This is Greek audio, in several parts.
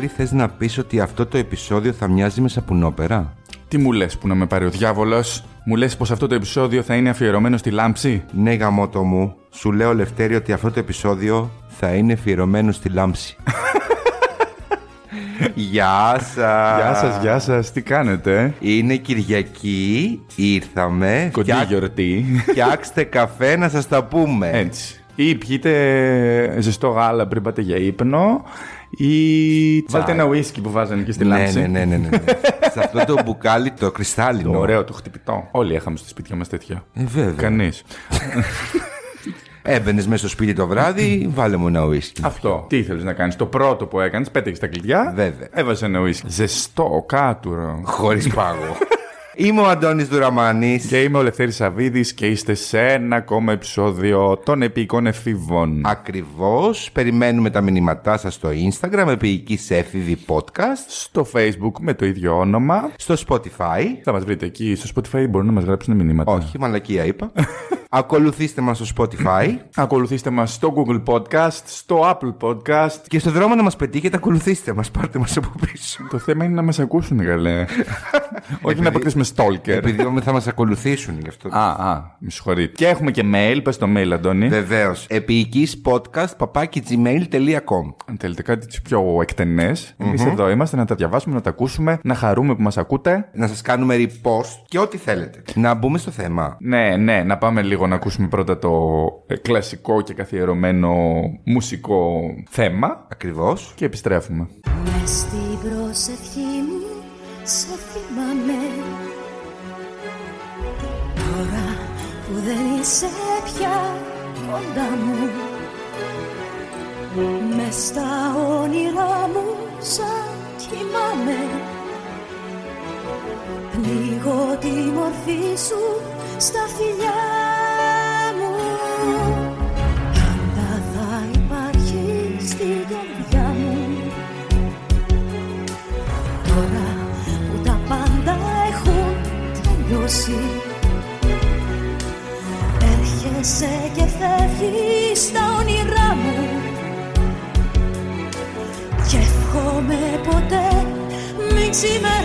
Λευτέρη, θες να πεις ότι αυτό το επεισόδιο θα μοιάζει με σαπουνόπερα; Τι μου λες που να με πάρει ο διάβολος, μου λες πως αυτό το επεισόδιο θα είναι αφιερωμένο στη λάμψη; Ναι, γαμότο μου, σου λέω Λευτέρη ότι αυτό το επεισόδιο θα είναι αφιερωμένο στη λάμψη. Γεια σας. Γεια σας, γεια σας, τι κάνετε; Είναι Κυριακή, ήρθαμε. Κοντή Φτιάξ- γιορτή. Φτιάξτε καφέ να σας τα πούμε. Έτσι. Ή πιείτε ζεστό γάλα πριν πάτε για ύπνο. Ή βάλτε ένα ουίσκι που βάζανε και στη ναι, λάμψη. ναι, ναι, ναι, ναι. Σε αυτό το μπουκάλι το κρυστάλλινο. Το ωραίο, το χτυπητό. Όλοι είχαμε στο σπίτια μας τέτοια. Ε, βέβαια. Κανείς. Έμπαινες μέσα στο σπίτι το βράδυ, βάλε μου ένα ουίσκι. Αυτό. Τι ήθελες να κάνεις; Το πρώτο που έκανες, πέτυχε τα κλειδιά. Βέβαια. Έβαζες ένα ουίσκι. Ζεστό, κάτουρο. Χωρίς πάγο. Είμαι ο Αντώνης Δουραμάνης. Και είμαι ο Λευτέρης Σαββίδης και είστε σε ένα ακόμα επεισόδιο των επικών εφήβων. Ακριβώς. Περιμένουμε τα μηνύματά σας στο Instagram, επίοικη έφηβη podcast, Στο facebook με το ίδιο όνομα. στο Spotify. Θα μας βρείτε εκεί. Στο Spotify μπορούν να μας γράψουν μηνύματα. Όχι, μαλακία είπα. Ακολουθήστε μας στο Spotify Ακολουθήστε μας στο Google Podcast, στο Apple Podcast. και στο δρόμο να μας πετύχετε ακολουθήστε μας, πάρτε μας από πίσω. Το θέμα είναι να μας ακούσουν, καλέ. Όχι να αποκτήσουμε stalker. Επειδή όμως θα μας ακολουθήσουν γι' αυτό. Α, α, με συγχωρείτε. Και έχουμε και mail, πες το mail, Αντώνη. Βεβαίως. Επίοικης podcast παπάκι gmail.com. Αν θέλετε κάτι έτσι πιο εκτενές, εμείς εδώ είμαστε να τα διαβάσουμε, να τα ακούσουμε, να χαρούμε που μας ακούτε. Να σας κάνουμε repost και ό,τι θέλετε. Να μπούμε στο θέμα. Ναι, ναι, να πάμε λίγο να ακούσουμε πρώτα το ε, κλασικό και καθιερωμένο μουσικό θέμα Ακριβώς. και επιστρέφουμε. Μες στην προσευχή μου σε θυμάμαι που δεν είσαι πια κοντά μου. Μες στα όνειρά μου σαν κοιμάμαι. Πνίγω τη μορφή σου στα φιλιά μου. Πάντα θα υπάρχει στην καρδιά μου. Τώρα που τα πάντα έχουν τελειώσει Έρχεσαι και φεύγεις στα όνειρά μου. Και εύχομαι ποτέ μην ξημερώσει.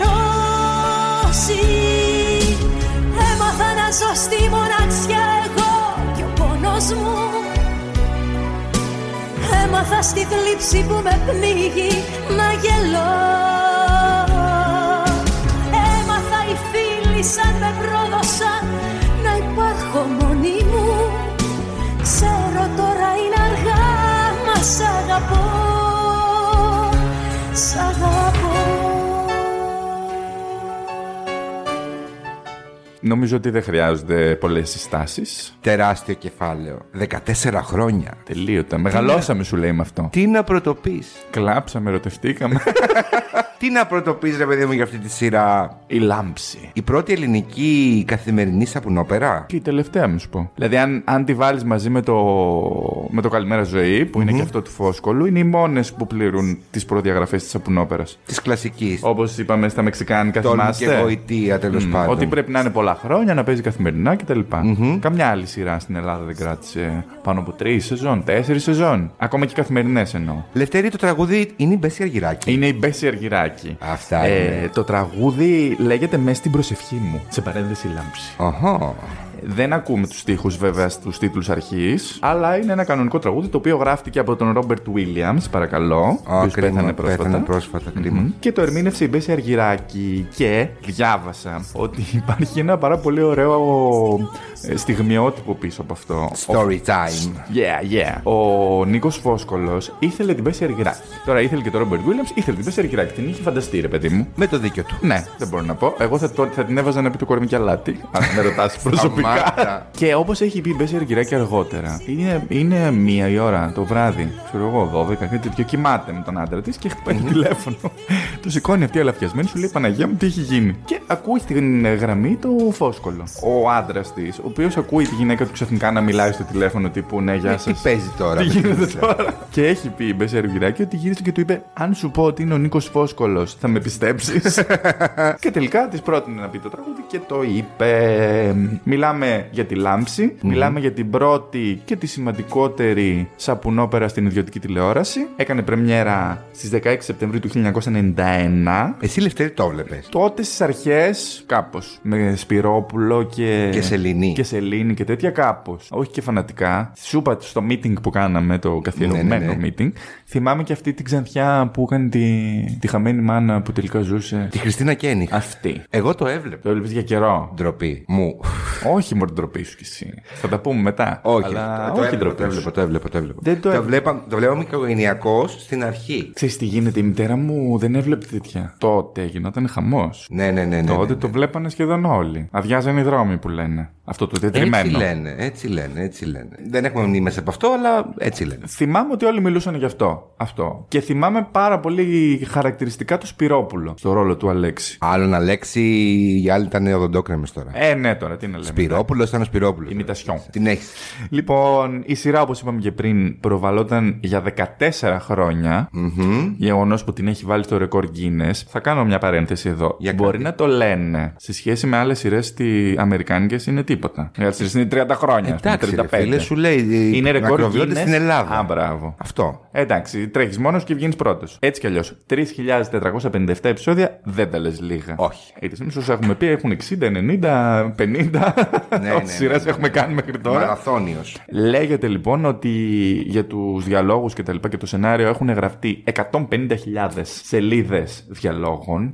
Έμαθα να ζω στη μοναξιά εγώ και ο πόνος μου. Έμαθα στη θλίψη που με πνίγει να γελώ. Έμαθα οι φίλοι σαν με πρόδωσαν να υπάρχω μόνη σ' αγαπώ Σ' αγαπώ Νομίζω ότι δεν χρειάζονται πολλές συστάσεις. Τεράστιο κεφάλαιο. 14 χρόνια. Τελείωτα. Μεγαλώσαμε, σου λέει με αυτό. Τι να πρωτοπείς. Κλάψαμε, ερωτευτήκαμε. Τι να πρωτοπείς ρε παιδί μου για αυτή τη σειρά; Η λάμψη. Η πρώτη ελληνική καθημερινή σαπουνόπερα. Και η τελευταία, μου σου πω. Δηλαδή, αν, αν τη βάλεις μαζί με το, με το Καλημέρα Ζωή, που είναι και αυτό του Φόσκολου, είναι οι μόνες που πληρούν τις προδιαγραφές της Απουνόπερα. Της κλασικής. Όπως είπαμε στα Μεξικάνικα, Τόλμη θυμάστε; και γοητεία τέλος Μμ, πάντων. Ότι πρέπει να είναι πολλά χρόνια, να παίζει καθημερινά κτλ. Καμιά άλλη σειρά στην Ελλάδα δεν κράτησε πάνω από τρεις σεζόν, τέσσερις σεζόν. Ακόμα και καθημερινές εννοώ. Λευτέρη, το τραγούδι είναι η Μπέση Αργυράκη. Είναι η Μπέση Αργυράκη. Αυτά Ε, είναι. το τραγούδι λέγεται Μέσα στην προσευχή μου. Σε παρένθεση λάμψη. Αχα. Δεν ακούμε τους στίχους βέβαια στους τίτλους αρχής, αλλά είναι ένα κανονικό τραγούδι το οποίο γράφτηκε από τον Ρόμπερτ Williams, παρακαλώ. ο Α, οποίος κρίμα, πέθανε πρόσφατα. πέθανε πρόσφατα, κρίμα. Μμμ. Και το ερμήνευσε η Μπέση Αργυράκη. Και διάβασα ότι υπάρχει ένα πάρα πολύ ωραίο ε, στιγμιότυπο πίσω από αυτό. Story time. Yeah, yeah. Ο Νίκος Φόσκολο ήθελε την Μπέση Αργυράκη. Τώρα ήθελε και τον Ρόμπερτ Williams, ήθελε την Μπέση Αργυράκη. Την είχε φανταστεί, ρε παιδί μου. Με το δίκιο του. Ναι, δεν μπορώ να πω. Εγώ θα, το, θα την έβαζα να πει το κορμί και αλάτι, αν με ρωτάς προσωπικά. Σταμάτα. και όπως έχει πει η Μπέση Αργυράκη αργότερα, είναι, είναι μία η ώρα το βράδυ, ξέρω εγώ, 12, κάτι τέτοιο, κοιμάται με τον άντρα της και χτυπάει το τηλέφωνο. το σηκώνει αυτή αλαφιασμένη, σου λέει Παναγία μου τι έχει γίνει. Και ακούει στην γραμμή το φόσκολο. Ο άντρας της, ο οποίος ακούει τη γυναίκα του ξαφνικά να μιλάει στο τηλέφωνο τύπου Ναι, γεια Ε, σας. Τι παίζει τώρα. Τι με γίνεται την- τώρα. και έχει πει η Μπεσέ Αργυράκη ότι γύρισε και του είπε: Αν σου πω ότι είναι ο Νίκος Φόσκολο, θα με πιστέψεις. και τελικά της πρότεινε να πει το τραγούδι και το είπε. Μιλάμε για τη λάμψη. Μιλάμε για την πρώτη και τη σημαντικότερη σαπουνόπερα στην ιδιωτική τηλεόραση. Έκανε πρεμιέρα στις 16 Σεπτεμβρίου του 1991. Εσύ Λευτέρη το βλέπει. Τότε στις αρχές, κάπως. Με Σπυρόπουλο και. Και Σελήνη. Και Σελήνη και τέτοια κάπως. Όχι και φανατικά. Σου είπα στο meeting που κάναμε, το καθιερωμένο Ναι, ναι, meeting, θυμάμαι και αυτή την ξανθιά που έκανε τη, τη χαμένη μάνα που τελικά ζούσε. Τη Χριστίνα Κένιχ. Αυτή. Εγώ το έβλεπα. Το έβλεπες για καιρό; Ντροπή. Μου. όχι μόνο ντροπή σου κι εσύ. Θα τα πούμε μετά. Όχι. Αλλά το, όχι έβλεπα, ντροπή το σου. έβλεπα, το έβλεπα, το έβλεπα. Δεν το το, έβλεπα. βλέπα, το βλέπαμε οικογενειακό στην αρχή. Ξέρεις τι γίνεται, η μητέρα μου δεν έβλεπε τέτοια. Τότε γινόταν χαμός. Ναι, ναι, ναι. ναι, Τότε ναι, ναι. το βλέπανε σχεδόν όλοι. Αδειάζαν οι δρόμοι που λένε. Αυτό το Έτσι τετριμένο. λένε, έτσι λένε, έτσι λένε. Δεν έχουμε μνήμες από αυτό, αλλά έτσι λένε. Θυμάμαι ότι όλοι μιλούσαν γι' αυτό. αυτό. Και θυμάμαι πάρα πολύ χαρακτηριστικά το Σπυρόπουλο στο ρόλο του Αλέξη. Άλλον Αλέξη, οι άλλοι ήταν οδοντόκρεμες τώρα. Ε, ναι, τώρα τι να λέμε. Σπυρόπουλος ήταν ο Σπυρόπουλος. Ημιτασιόν. Την έχεις. Λοιπόν, η σειρά, όπως είπαμε και πριν, προβαλόταν για 14 χρόνια. Γεγονός που την έχει βάλει στο ρεκόρ Guinness. Θα κάνω μια παρένθεση εδώ. Για Μπορεί κάτι. να το λένε σε σχέση με άλλες σειρές αμερικάνικες είναι τίποτα. Για τις σειρέ είναι 30 χρόνια. ας πούμε, Εντάξει, ρε 35. φίλε, σου λέει. Είναι ρεκόρ μακροβιώτες Guinness. στην Ελλάδα. Α, μπράβο. Αυτό. Εντάξει, τρέχεις μόνος και βγαίνεις πρώτος. Έτσι κι αλλιώς. 3.457 επεισόδια δεν τα λες λίγα. Όχι. Γιατί εμεί όσο έχουμε πει έχουν 60, 90, 50. ναι, Όσες σειρές ναι, ναι. έχουμε κάνει μέχρι τώρα. Μαραθώνιος. Λέγεται λοιπόν ότι για τους διαλόγους και τα λοιπά και το σενάριο έχουν γραφτεί 150.000 σελίδες διαλόγων.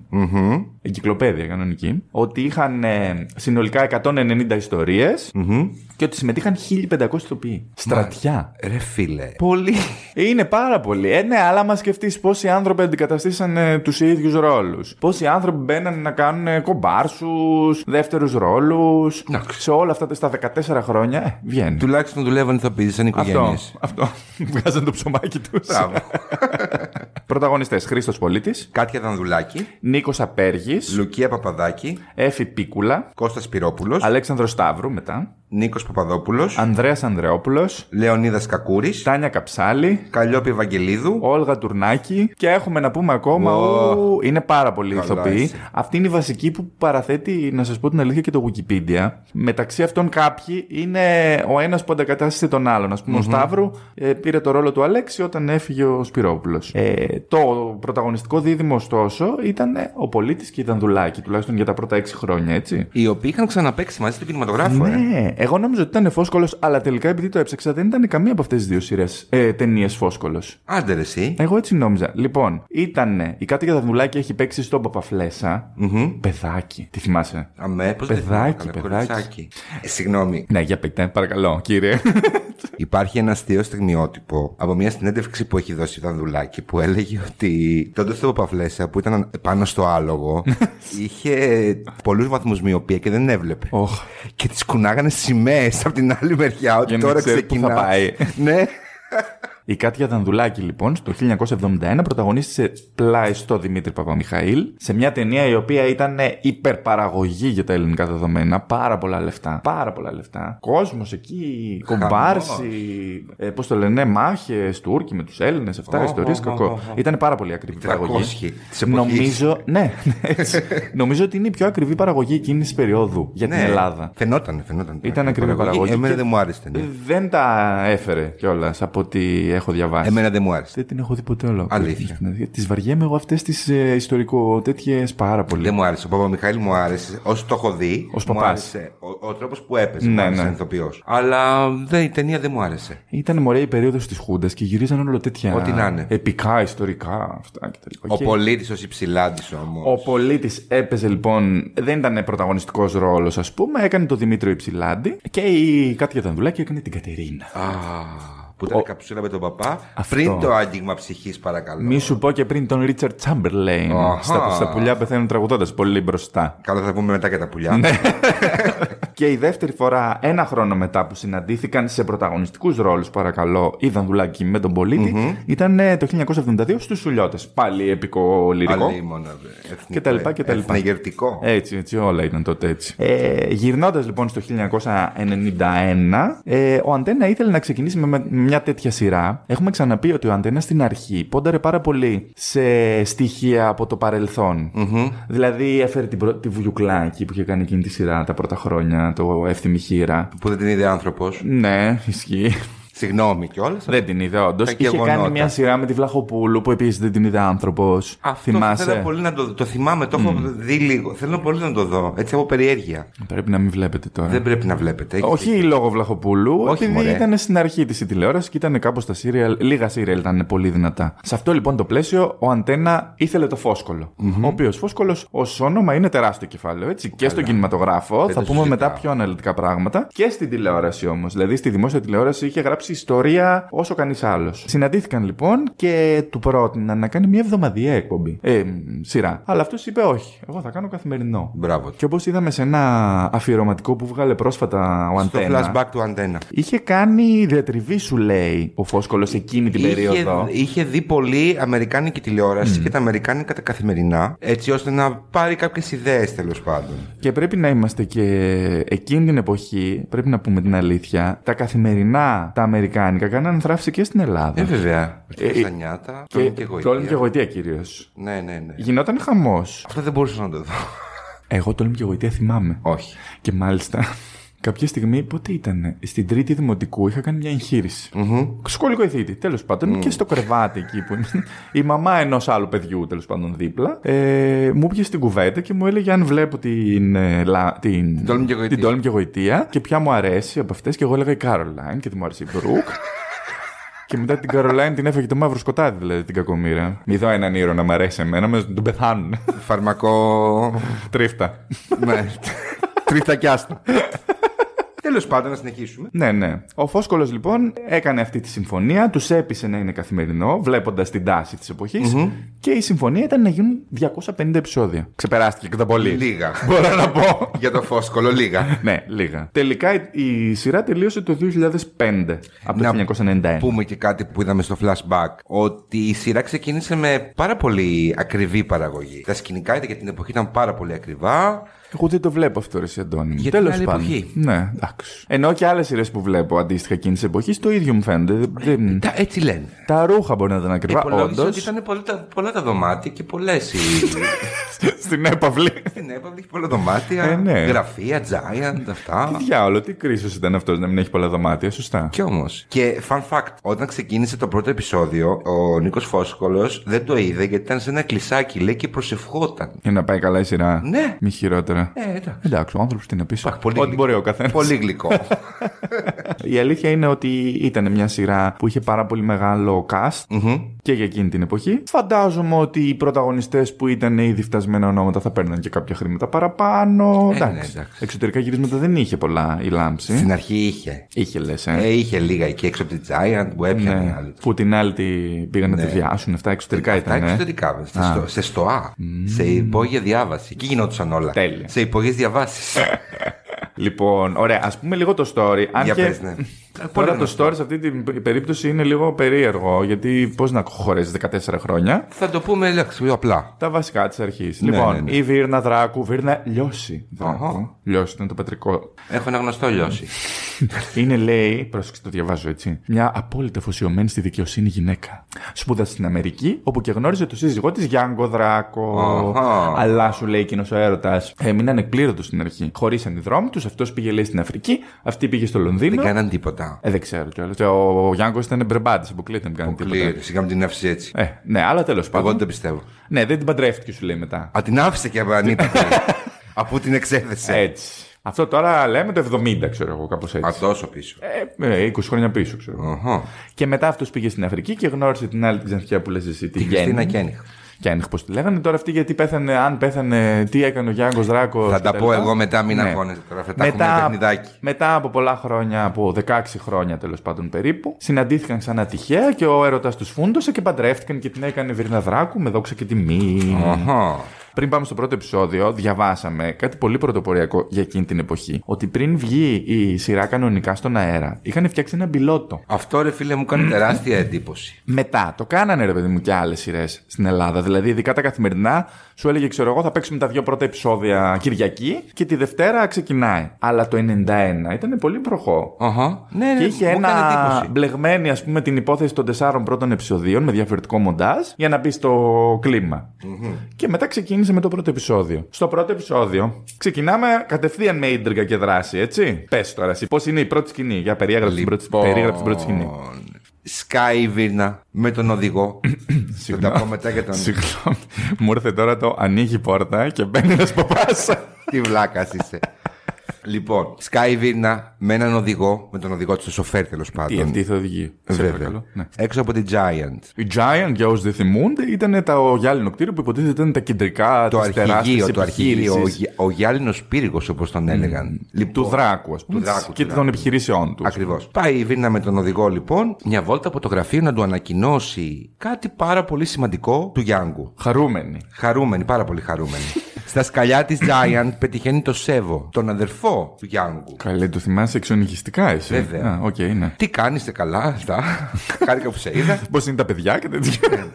Εγκυκλοπαίδεια κανονική. Ότι είχαν ε, συνολικά 190 Yes. Mm-hmm. Και ότι συμμετείχαν 1500 ηθοποιοί. Στρατιά. Ρε φίλε. Πολύ. Είναι πάρα πολύ. Ε, ναι, αλλά άμα σκεφτείς πόσοι άνθρωποι αντικαταστήσαν ε, τους ίδιους ρόλους. Πόσοι άνθρωποι μπαίναν να κάνουν ε, κομπάρσους, δεύτερους ρόλους. Εντάξει. Σε όλα αυτά τα- στα 14 χρόνια. Ε, βγαίνει. Τουλάχιστον δουλεύαν ηθοποιοί σαν οικογένειε. Αυτό. αυτό. Βγάζαν το ψωμάκι τους. Μπράβο. Πρωταγωνιστές Χρήστος Πολίτης, Κάτια Δανδουλάκη, Νίκος Απέργης, Λουκία Παπαδάκη, Έφη Πίκουλα, Κώστας Πυρόπουλος, Αλέξανδρος Σταύρου μετά, Νίκος Παπαδόπουλος, Ανδρέας Ανδρεόπουλος, Λεωνίδας Κακούρης, Τάνια Καψάλη, Καλλιόπη Ευαγγελίδου, Όλγα Τουρνάκη και έχουμε να πούμε ακόμα. Ω. ου, είναι πάρα πολύ Καλά ηθοποιοί. είσαι. Αυτή είναι η βασική που παραθέτει, να σας πω την αλήθεια, και το Wikipedia. Μεταξύ αυτών κάποιοι είναι ο ένας που αντακατάστησε τον άλλον. Α πούμε, ο Σταύρου ε, πήρε το ρόλο του Αλέξη όταν έφυγε ο Σπυρόπουλος. Ε, το πρωταγωνιστικό δίδυμο, ωστόσο, ήταν ε, ο Πολίτης και η Δανδουλάκη, τουλάχιστον για τα πρώτα έξι χρόνια, έτσι. οι οποίοι είχαν ξαναπέξει μαζί στον κινηματογράφο. ε. Ναι, εγώ νόμιζα ότι ήταν Φόσκολος, αλλά τελικά επειδή το έψαξα δεν ήταν καμία από αυτές τις δύο σειρές ε, ταινίες Φόσκολος. Άντε ρε εσύ. Εγώ έτσι νόμιζα. Λοιπόν, ήταν η Κάτια Δανδουλάκη έχει παίξει στον Παπαφλέσα. Παιδάκι. Τι θυμάσαι; Αμέ, πώς δεν Παιδάκι, θυμάμαι, παιδάκι. κοριτσάκι. Ε, συγγνώμη. Ναι, για πείτε, παρακαλώ, κύριε. Υπάρχει ένα αστείο στιγμιότυπο από μια συνέντευξη που έχει δώσει η Δανδουλάκη που έλεγε ότι τότε στο Παπαφλέσα που ήταν πάνω στο άλογο είχε πολλούς βαθμούς μοιοπία και δεν έβλεπε. Οχ. Και τη κουνάγανε σημαίες από την άλλη μεριά ότι Για να τώρα ξέρει πού θα ξεκινά. πάει. ναι. Η Κάτια Δανδουλάκη, λοιπόν, στο 1971 πρωταγωνίστησε πλάι στο Δημήτρη Παπαμιχαήλ σε μια ταινία η οποία ήταν υπερπαραγωγή για τα ελληνικά δεδομένα. Πάρα πολλά λεφτά. Πάρα πολλά λεφτά. Κόσμος εκεί, κομπάρσι, ε, πώς το λένε, μάχες, Τούρκοι με τους Έλληνες, αυτά Ω, ιστορίες. ω, Κακό. ω, ω. Ήταν πάρα πολύ ακριβή η παραγωγή. 300 της εποχής. Νομίζω, ναι, έτσι. Νομίζω ότι είναι η πιο ακριβή παραγωγή εκείνης της περίοδου για την ναι. Ελλάδα. Φαινόταν, φαινόταν. Ήταν ακριβή παραγωγή. Εμένα και δεν μου άρεσε την ταινία. Δεν τα έφερε κιόλας από ό,τι έχω διαβάσει. Εμένα δεν μου άρεσε. Δεν την έχω δει ποτέ ολόκληρη. Αλήθεια. Τις βαριέμαι εγώ αυτές τις ε, ιστορικό τέτοιες πάρα πολύ. Δεν μου άρεσε. Ο Παπαμιχαήλ μου άρεσε. Όσο το έχω δει, Ως μου παπάς. άρεσε ο, ο τρόπος που έπαιζε. Ναι, μου άρεσε ναι. σαν ηθοποιός. Αλλά δεν, η ταινία δεν μου άρεσε. Ήταν μωρέ η περίοδος της Χούντας και γυρίζαν όλο τέτοια. Ό,τι να είναι. Επικά, ιστορικά αυτά κτλ. Ο Και πολίτης ως υψηλάντης όμως. Ο πολίτης έπαιζε λοιπόν, δεν ήταν πρωταγωνιστικός ρόλος, ας πούμε, έκανε το Δημήτριο Υψηλάντη και η Κάτια Δανδουλάκη έκανε την Κατερίνα. Α, Που ήταν Ο- καψούρα με τον παπά. Αυτό. Πριν το άγγιγμα ψυχής, παρακαλώ. Μη σου πω και πριν τον Ρίτσαρτ Τσάμπερλέιν. Αχα. Στα, στα πουλιά πεθαίνουν τραγουδώντας πολύ μπροστά. Καλά, θα πούμε μετά και τα πουλιά. Ναι. και η δεύτερη φορά, ένα χρόνο μετά που συναντήθηκαν σε πρωταγωνιστικούς ρόλους, παρακαλώ, είδαν δουλάκι με τον πολιτη ήταν ε, το 1972 στους Σουλιώτες. Πάλι επικό λυρικό. Αλίμονα, δε. Εθνικό, Και τα λοιπά και τα λοιπά. εθνεγερτικό. Έτσι, έτσι, όλα ήταν τότε έτσι. Ε, Γυρνώντας λοιπόν στο 1991, ε, ο Αντένα ήθελε να ξεκινήσει με, με μια τέτοια σειρά. Έχουμε ξαναπεί ότι ο Αντένα στην αρχή πόνταρε πάρα πολύ σε στοιχεία από το παρελθον Δηλαδή έφερε την πρω... τη Βουγιουκλάκη που είχε κάνει εκείνη τη σειρά τα πρώτα χρόνια, το Εύθυμη Χείρα. Που δεν την είδε άνθρωπος. Ναι, ισχύει. Συγγνώμη κιόλας. δεν την είδε όντως. Τα Είχε γεγονότα. κάνει μια σειρά με τη Βλαχοπούλου που επίσης δεν την είδε άνθρωπος. Αυτό Θυμάσαι; θέλω πολύ να το, το θυμάμαι, το έχω δει λίγο. Θέλω πολύ να το δω. Έτσι από περιέργεια. Πρέπει να μην βλέπετε τώρα. Δεν πρέπει να βλέπετε. Έχεις Όχι λόγω Βλαχοπούλου, Όχι, επειδή μωρέ. ήταν στην αρχή της η τηλεόραση και ήταν κάπως τα σύριαλ. Λίγα σύριαλ ήταν πολύ δυνατά. Σε αυτό λοιπόν το πλαίσιο, ο Αντένα ήθελε το φωσκολο Ο οποίος Φόσκολος ως όνομα είναι τεράστιο κεφάλαιο, έτσι. Και στον κινηματογράφο, Δεν θα το πούμε μετά συζητάω. πιο αναλυτικά πράγματα. Και στην τηλεόραση όμως. Δηλαδή στη δημόσια τηλεόραση είχε γράψει ιστορία όσο κανείς άλλος. Συναντήθηκαν λοιπόν και του πρότειναν να κάνει μια εβδομαδιαία εκπομπή. Ε, μ, σειρά. Αλλά αυτός είπε όχι. Εγώ θα κάνω καθημερινό. Μπράβο. Και όπως είδαμε σε ένα αφιερωματικό που βγάλε πρόσφατα ο Στο Αντένα. flashback του αντένα. Είχε κάνει διατριβή, σου λέει, ο Φόσκολος εκείνη την Είχε, περίοδο. είχε δει πολύ αμερικάνικη τηλεόραση και τα αμερικάνικα τα καθημερινά, έτσι ώστε να πάρει κάποιες ιδέες τέλος πάντων. Και πρέπει να είμαστε και εκείνη την εποχή, πρέπει να πούμε την αλήθεια, τα καθημερινά, τα αμερικάνικα, κάνανε θράψη και στην Ελλάδα. Ε, βέβαια. Ε, ε, Στα νιάτα, και, και γοητεία. Τόλμη και γοητεία κυρίως. Ναι, ναι, ναι. Γινόταν χαμός. Αυτό δεν μπορούσα να το δω. Εγώ τόλμη και γοητεία θυμάμαι. Όχι. Και μάλιστα, κάποια στιγμή, πότε ήταν, στην τρίτη δημοτικού είχα κάνει μια εγχείρηση. Σχολικό ηθήτη, τέλος πάντων, και στο κρεβάτι εκεί που ήμουν. Η μαμά ενός άλλου παιδιού, τέλος πάντων, δίπλα, ε, μου πήγε στην κουβέντα και μου έλεγε αν βλέπω την, ε, λα- την, Τόλμη και γοητεία. την τόλμη και γοητεία και ποια μου αρέσει από αυτές. Και εγώ έλεγα η Κάρολάιν και τι μου άρεσε η Μπρουκ. Και μετά την Καρολάιν την έφεγε το μαύρο σκοτάδι, δηλαδή την κακομήρα. Μη δω έναν ήρωα να μ' αρέσει εμένα, με τον πεθάνουν. Φαρμακό. Τρίφτα. ναι. Τρίτα κι άστα. Τέλος πάντων, να συνεχίσουμε. Ναι, ναι. Ο Φόσκολο λοιπόν έκανε αυτή τη συμφωνία, τους έπεισε να είναι καθημερινό, βλέποντας την τάση της εποχη Και η συμφωνία ήταν να γίνουν 250 επεισόδια. Ξεπεράστηκε κατά πολύ. Λίγα. Μπορώ να πω. Για το φόσκολο, λίγα. ναι, λίγα. Τελικά η, η σειρά τελείωσε το 2005. Από το Να 1991. Πούμε και κάτι που είδαμε στο flashback. Ότι η σειρά ξεκίνησε με πάρα πολύ ακριβή παραγωγή. Τα σκηνικά για την εποχή ήταν πάρα πολύ ακριβά. Εγώ δεν το βλέπω αυτό, ρε εσύ, Αντώνη. Για την Τέλος άλλη πάντων. εποχή. Ναι, εντάξει. Ενώ και άλλες σειρές που βλέπω αντίστοιχα εκείνης της εποχής, το ίδιο μου φαίνεται. Δεν- δεν- Τα, έτσι λένε. Τα ρούχα μπορεί να ήταν ακριβά. Υπολόγισα Όντως. ότι ήταν πολλά, τα- πολλά τα δωμάτια και πολλές οι. Στην έπαυλη. Στην έπαυλη έχει πολλά δωμάτια. Ε, ναι. Γραφεία, giant, αυτά. Τι διάολο, τι κρίσος ήταν αυτός να μην έχει πολλά δωμάτια, σωστά. Κι όμως. Και fun fact, όταν ξεκίνησε το πρώτο επεισόδιο, ο Νίκος Φόσκολος δεν το είδε γιατί ήταν σε ένα κλεισάκι, λέει και προσευχόταν. Για να πάει καλά η σειρά. Ναι. Μη χειρότερα. Ε, εντάξει. Εντάξει, ο άνθρωπος τι να πει. Υπάρχει πολύ Ό,τι γλυκό. μπορεί ο καθένας. Πολύ γλυκό. Η αλήθεια είναι ότι ήταν μια σειρά που είχε πάρα πολύ μεγάλο cast και για εκείνη την εποχή. Φαντάζομαι ότι οι πρωταγωνιστές που ήταν ήδη φτασμένα ονόματα θα παίρνουν και κάποια χρήματα παραπάνω. Ε, ναι, εντάξει. εντάξει. Εξωτερικά γυρίσματα δεν είχε πολλά η λάμψη. Στην αρχή είχε. Είχε λες, ε. Ε, είχε λίγα εκεί έξω από τη Giant που έπιανε ναι. οι άλλοι. Που την άλλη τη πήγαν να τη βιάσουν. Αυτά εξωτερικά Αυτά ήταν. ε. εξωτερικά, βέβαια, σε, στο, σε στοά, σε υπόγεια διάβαση. Εκεί γινόντουσαν όλα. Τέλεια. Σε υπόγειες διαβάσεις. Λοιπόν, ωραία, ας πούμε λίγο το story. Αν Για και... πες, ναι. Τώρα Πολύ το γνωστό. story σε αυτή την περίπτωση είναι λίγο περίεργο, γιατί πώς να χωρέσεις 14 χρόνια; Θα το πούμε εντάξει, πιο απλά. Τα βασικά της αρχής. Ναι, λοιπόν, ναι, ναι. η Βίρνα Δράκου, Βίρνα Λιώση. Δράκου. Αχα. Λιώση ήταν το πατρικό. Έχω ένα γνωστό λιώσει. είναι, λέει, πρόσεξε το διαβάζω έτσι, μια απόλυτα αφοσιωμένη στη δικαιοσύνη γυναίκα. Σπούδασε στην Αμερική, όπου και γνώριζε το σύζυγό της Γιάνγκο Δράκο. Αχα. Αλλά σου λέει εκείνος ο έρωτας. Έμειναν εκπλήρωτος στην αρχή. Χωρίσαν οι δρόμοι τους, αυτός πήγε λέει στην Αφρική, αυτή πήγε στο Λονδίνο. Δεν κάναν τίποτα. Ε, δεν ξέρω κιόλας. Ο Γιάνγκο ήταν μπρεμπάτη, αποκλείεται να μην κάνει τίποτα. Κλείρε, σιγά μου την άφησε έτσι. Ε, ναι, αλλά τέλος Εγώ πάντων. δεν το πιστεύω. Ναι, δεν την παντρεύτηκε, σου λέει μετά. Α, την άφησε και ανήπικη. Αφού την εξέθεσε. Έτσι. Αυτό τώρα λέμε το 70, ξέρω εγώ, κάπως έτσι. Α, τόσο πίσω. Ε, ε, 20 χρόνια πίσω, ξέρω. εγώ. Αχα. Και μετά αυτός πήγε στην Αφρική και γνώρισε την άλλη την ξανθιά που λες εσύ, τη Τη Χριστίνα Γέννη. Κένιχ. Κένιχ, πώς τη λέγανε. Τώρα αυτή γιατί πέθανε, αν πέθανε, τι έκανε ο Γιάνγκος Δράκος. Θα τα πω εγώ μετά, μην Ναι. αγχώνεσαι τώρα. Αυτά τα έχουμε παιχνιδάκι. μετά από πολλά χρόνια, από 16 χρόνια τέλος πάντων περίπου, συναντήθηκαν ξανά τυχαία και ο έρωτας τους φούντωσε και παντρεύτηκαν και την έκανε Βυρνα Δράκου με δόξα και τιμή. Αχα. Πριν πάμε στο πρώτο επεισόδιο, διαβάσαμε κάτι πολύ πρωτοποριακό για εκείνη την εποχή. Ότι πριν βγει η σειρά κανονικά στον αέρα, είχαν φτιάξει ένα πιλότο. Αυτό ρε φίλε μου κάνει τεράστια εντύπωση. Μετά το κάνανε ρε παιδί μου και άλλες σειρές στην Ελλάδα. Δηλαδή, ειδικά τα καθημερινά, σου έλεγε, ξέρω εγώ, θα παίξουμε τα δύο πρώτα επεισόδια Κυριακή και τη Δευτέρα ξεκινάει. Αλλά το 91 ήταν πολύ προχώ. Αχα. Ναι, Και ναι, είχε μου έκανε ένα εντύπωση. μπλεγμένη, ας πούμε, την υπόθεση των τεσσάρων πρώτων επεισοδίων με διαφορετικό μοντάζ για να μπει στο κλιμα Και μετά ξεκίνησε με το πρώτο επεισόδιο. Στο πρώτο επεισόδιο ξεκινάμε κατευθείαν με ίντριγκα και δράση, έτσι. Πες τώρα, εσύ, πώς είναι η πρώτη σκηνή; Για περιέγραψε την πρώτη, Λοιπόν, περίγραψε την πρώτη σκηνή. Σκάει η Βίρνα με τον οδηγό. Θα τα πω μετά για τον. Συγγνώμη. Μου ήρθε τώρα το ανοίγει πόρτα και μπαίνει ένας παπάς. Τι βλάκας είσαι. Λοιπόν, σκάει η Βίρνα με έναν οδηγό, με τον οδηγό της, το σοφέρ τέλος Τι πάντων. αυτή θα οδηγεί. Σε Βέβαια. παρακαλώ. Ναι. Έξω από την Giant. Η Giant, για όσους δεν θυμούνται, ήταν το γυάλινο κτίριο που υποτίθεται ήταν τα κεντρικά Το της τεράστιας αρχηγείο, το αρχηγείο, ο, επιχείρησης. γυ- ο γυάλινο πύργος όπως τον έλεγαν. του Δράκου, ας πούμε. Δράκου, και του των Δράκου. επιχειρήσεών τους. Ακριβώς. Πάει η Βίρνα με τον οδηγό λοιπόν μια βόλτα από το γραφείο να του ανακοινώσει κάτι πάρα πολύ σημαντικό του Γιάνγκου. Χαρούμενοι. Χαρούμενη, πάρα πολύ χαρούμενη. Στα σκαλιά της Giant πετυχαίνει το Σέβο, τον αδερφό του Γιάνγκου. Καλέ, το θυμάσαι εξονυχιστικά εσύ. Βέβαια. Α, οκ, ναι. Τι κάνεις, είστε καλά, αυτά; Χάρηκα που σε είδα. Πώς είναι τα παιδιά και τέτοια.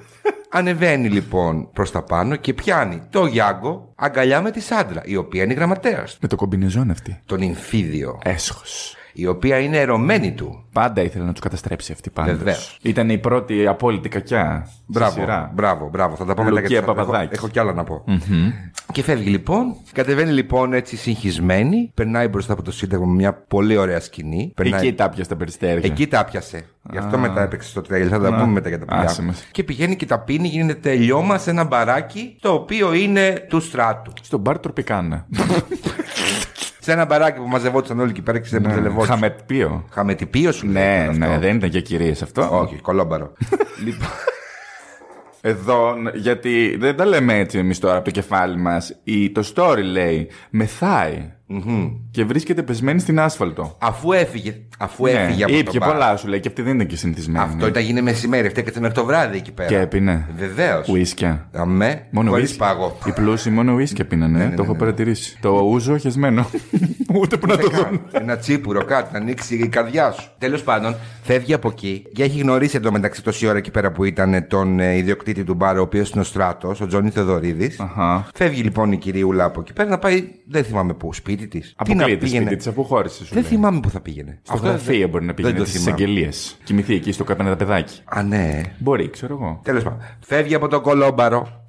Ανεβαίνει λοιπόν προς τα πάνω και πιάνει το Γιάνγκο αγκαλιά με τη Σάντρα, η οποία είναι γραμματέας. Με το κομπινεζόν αυτή. Τον Ινφίδιο, Έσχος. η οποία είναι ερωμένη του. Πάντα ήθελε να του καταστρέψει αυτή πάντως. Βεβαίως. Ήταν η πρώτη απόλυτη κακιά. στη Μπράβο, σειρά. μπράβο, μπράβο. Θα τα πω μετά Λουκία γιατί θα- έχω, Παπαδάκης. έχω κι άλλα να πω. Και φεύγει λοιπόν. Κατεβαίνει λοιπόν έτσι συγχυσμένη. Περνάει μπροστά από το Σύνταγμα με μια πολύ ωραία σκηνή. Περνάει... Εκεί τα πιάσε τα περιστέρια. Εκεί τα πιάσε. Γι' αυτό μετά έπαιξε στο τρέλ. Θα τα πούμε μετά για τα άσε παιδιά. μας. Και πηγαίνει και τα πίνει, γίνεται τελειώμας σε ένα μπαράκι το οποίο είναι του στράτου. Στον μπαρ τροπικάνα. Σε ένα μπαράκι που μαζευόταν όλοι εκεί πέρα και σε μπερδευόταν. Χαμετπίο. Χαμετυπίο σου λέει. Ναι, αυτό. ναι, δεν ήταν για κυρίες αυτό. Όχι, κολόμπαρο. λοιπόν, Εδώ, ν- γιατί δεν τα λέμε έτσι εμείς τώρα από το κεφάλι μας. Το story λέει μεθάει και βρίσκεται πεσμένη στην άσφαλτο. αφού έφυγε, αφού Ναι, έφυγε από ήπια το μπαρ. πολλά σου λέει και αυτή δεν ήταν και συνηθισμένη. Αυτό ήταν γίνει μεσημέρι, αυτή έκατσε μέχρι το βράδυ εκεί πέρα. Και έπινε. Βεβαίως. Ουίσκια. Αμέ, Μόνο χωρίς ουίσκια. πάγο. Οι πλούσιοι μόνο ουίσκια πίνανε, το έχω παρατηρήσει. Το ούζο χεσμένο. Ούτε που να το δουν. Ένα τσίπουρο, κάτι, να ανοίξει η καρδιά σου. Τέλος πάντων, φεύγει από εκεί και έχει γνωρίσει εντωμεταξύ τόση ώρα εκεί πέρα που ήταν τον ε, ιδιοκτήτη του μπάρου, ο οποίος είναι ο Στράτος, ο Τζόνι Θεοδωρίδης. Αχα. Φεύγει λοιπόν η κυριούλα από εκεί πέρα να πάει, δεν θυμάμαι πού, σπίτι της. Αποκλείεται σπίτι της αφού χώρισε. Σου Δεν λέει. θυμάμαι πού θα πήγαινε. Στο Αυτό γραφείο δεν- μπορεί να δεν πήγαινε το στι θυμάμαι. εγγελίε. Κοιμηθεί εκεί στο καπένα παιδάκι. Α, ναι. Μπορεί, ξέρω εγώ. Τέλος πάντων. Φεύγει από τον κολόμπαρο.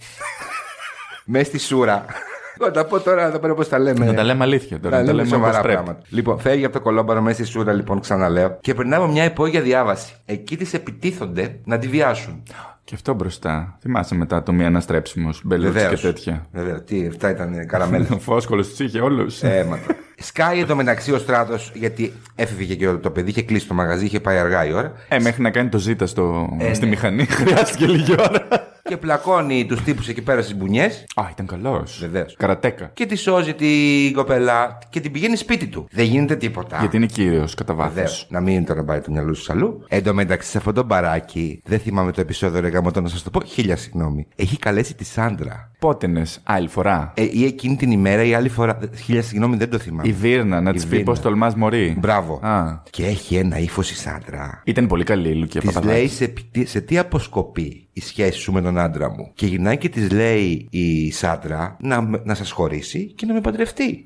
μες στη σούρα. Εγώ τα πω τώρα εδώ πέρα πώ τα λέμε. Να τα λέμε αλήθεια τώρα. Να Να τα λέμε λέμε σοβαρά όπως πρέπει. πράγματα. Λοιπόν, φεύγει από το κολόμπαρο μέσα στη σούρα, λοιπόν, ξαναλέω. Και περνάει από μια υπόγεια διάβαση. Εκεί της επιτίθονται να τη βιάσουν. Και αυτό μπροστά. Θυμάσαι μετά το μία αναστρέψιμος, μπελούτσι και Βεβαίως. τέτοια. Βέβαια, τι, αυτά ήταν καραμέλα. Ο φόσκολος τους είχε όλους. Αίματα. Σκάει εδώ μεταξύ ο στράτος, γιατί έφευγε και το παιδί, είχε κλείσει το μαγαζί, είχε πάει αργά η ώρα. Ε, μέχρι να κάνει το ζήτα στο... Ε, στη ναι. μηχανή χρειάστηκε λίγη ώρα. Και πλακώνει τους τύπους εκεί πέρα στις μπουνιές. Α, ήταν καλός. Βεβαίως. Καρατέκα. Και τη σώζει την κοπέλα και την πηγαίνει σπίτι του. Δεν γίνεται τίποτα. Γιατί είναι κύριος κατά βάθος. Βεβαίως. Να μην τώρα πάει το μυαλό σου αλλού. Εν τω μεταξύ, σε αυτό το μπαράκι, δεν θυμάμαι το επεισόδιο, ρε γαμώτο, να σας το πω. Χίλια συγγνώμη. Έχει καλέσει τη Σάντρα. Πότενε, άλλη φορά. Ε, ή εκείνη την ημέρα ή άλλη φορά. Χίλια συγγνώμη, δεν το θυμάμαι. Η Βίρνα, να Η της πει Βίρνα. πώς τολμάς μωρή. Μπράβο. Α. Και έχει ένα ύφος η Σάντρα. Ήταν πολύ καλή η Λουκία Της λέει Παπαδάκη. σε, τι- σε τι αποσκοπεί η σχέση σου με τον άντρα μου. Και γυρνάει και της λέει η Σάντρα να, με- να σας χωρίσει και να με παντρευτεί.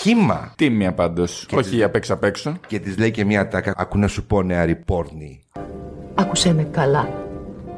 Χήμα. Τίμια πάντως. Όχι απ' έξω απ' έξω. Και της λέει και μια τάκα. Ακού να σου πω νεαρή πόρνη. Άκουσέ με καλά,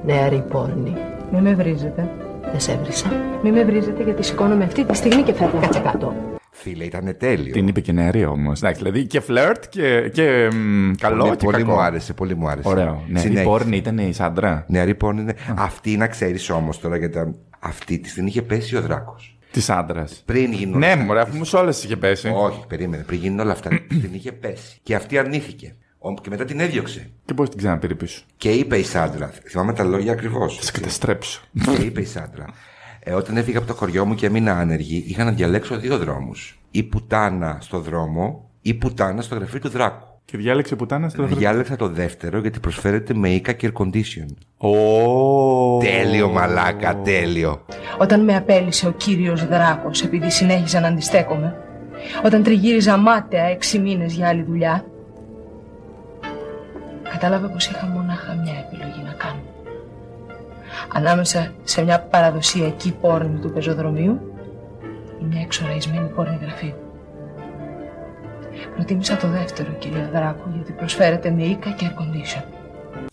νεαρή πόρνη. Μη με βρίζετε. Δεν σε έβρισα. Μη με βρίζετε γιατί σηκώνομαι αυτή τη στιγμή και φεύγω. Κάτσε κάτω. Φίλε, ήταν τέλειο. Την είπε και νεαρή όμως. Εντάξει, δηλαδή και φλερτ και, και μ, καλό πολύ, και πολύ κακό. μου άρεσε, πολύ μου άρεσε. Ωραίο. Ναι, η Συνέχισε. πόρνη ήταν η Σάντρα. Νεαρή πόρνη είναι. Αυτή να ξέρεις όμως τώρα γιατί αυτή της την είχε πέσει ο Δράκος. Της άντρα. Πριν γίνουν. Ναι, μωρέ, αφού μου σε όλες είχε πέσει. Όχι, περίμενε. Πριν γίνουν όλα αυτά, την είχε πέσει. Και αυτή αρνήθηκε. Ο- Και μετά την έδιωξε. Και πώς την ξαναπήρε πίσω. Και είπε η Σάντρα, θυμάμαι τα λόγια ακριβώς. Θα σε καταστρέψω. και είπε η Σάντρα, ε, όταν έφυγα από το χωριό μου και έμεινα άνεργη, είχα να διαλέξω δύο δρόμους. Ή πουτάνα στο δρόμο, ή πουτάνα στο γραφείο του Δράκου. και διάλεξε πουτάνα στο δεύτερο. Διάλεξα το δεύτερο γιατί προσφέρεται με οίκα και air condition. Ω. Τέλειο, μαλάκα, τέλειο. Όταν με απέλησε ο κύριος Δράκος επειδή συνέχιζα να αντιστέκομαι. Όταν τριγύριζα μάταια έξι μήνες για άλλη δουλειά. Κατάλαβα πως είχα μονάχα μια επιλογή να κάνω. Ανάμεσα σε μια παραδοσιακή πόρνη του πεζοδρομίου ή μια εξοραϊσμένη πόρνη γραφείου. Προτίμησα το δεύτερο, κύριε Δράκο, γιατί προσφέρεται με οίκα και air condition.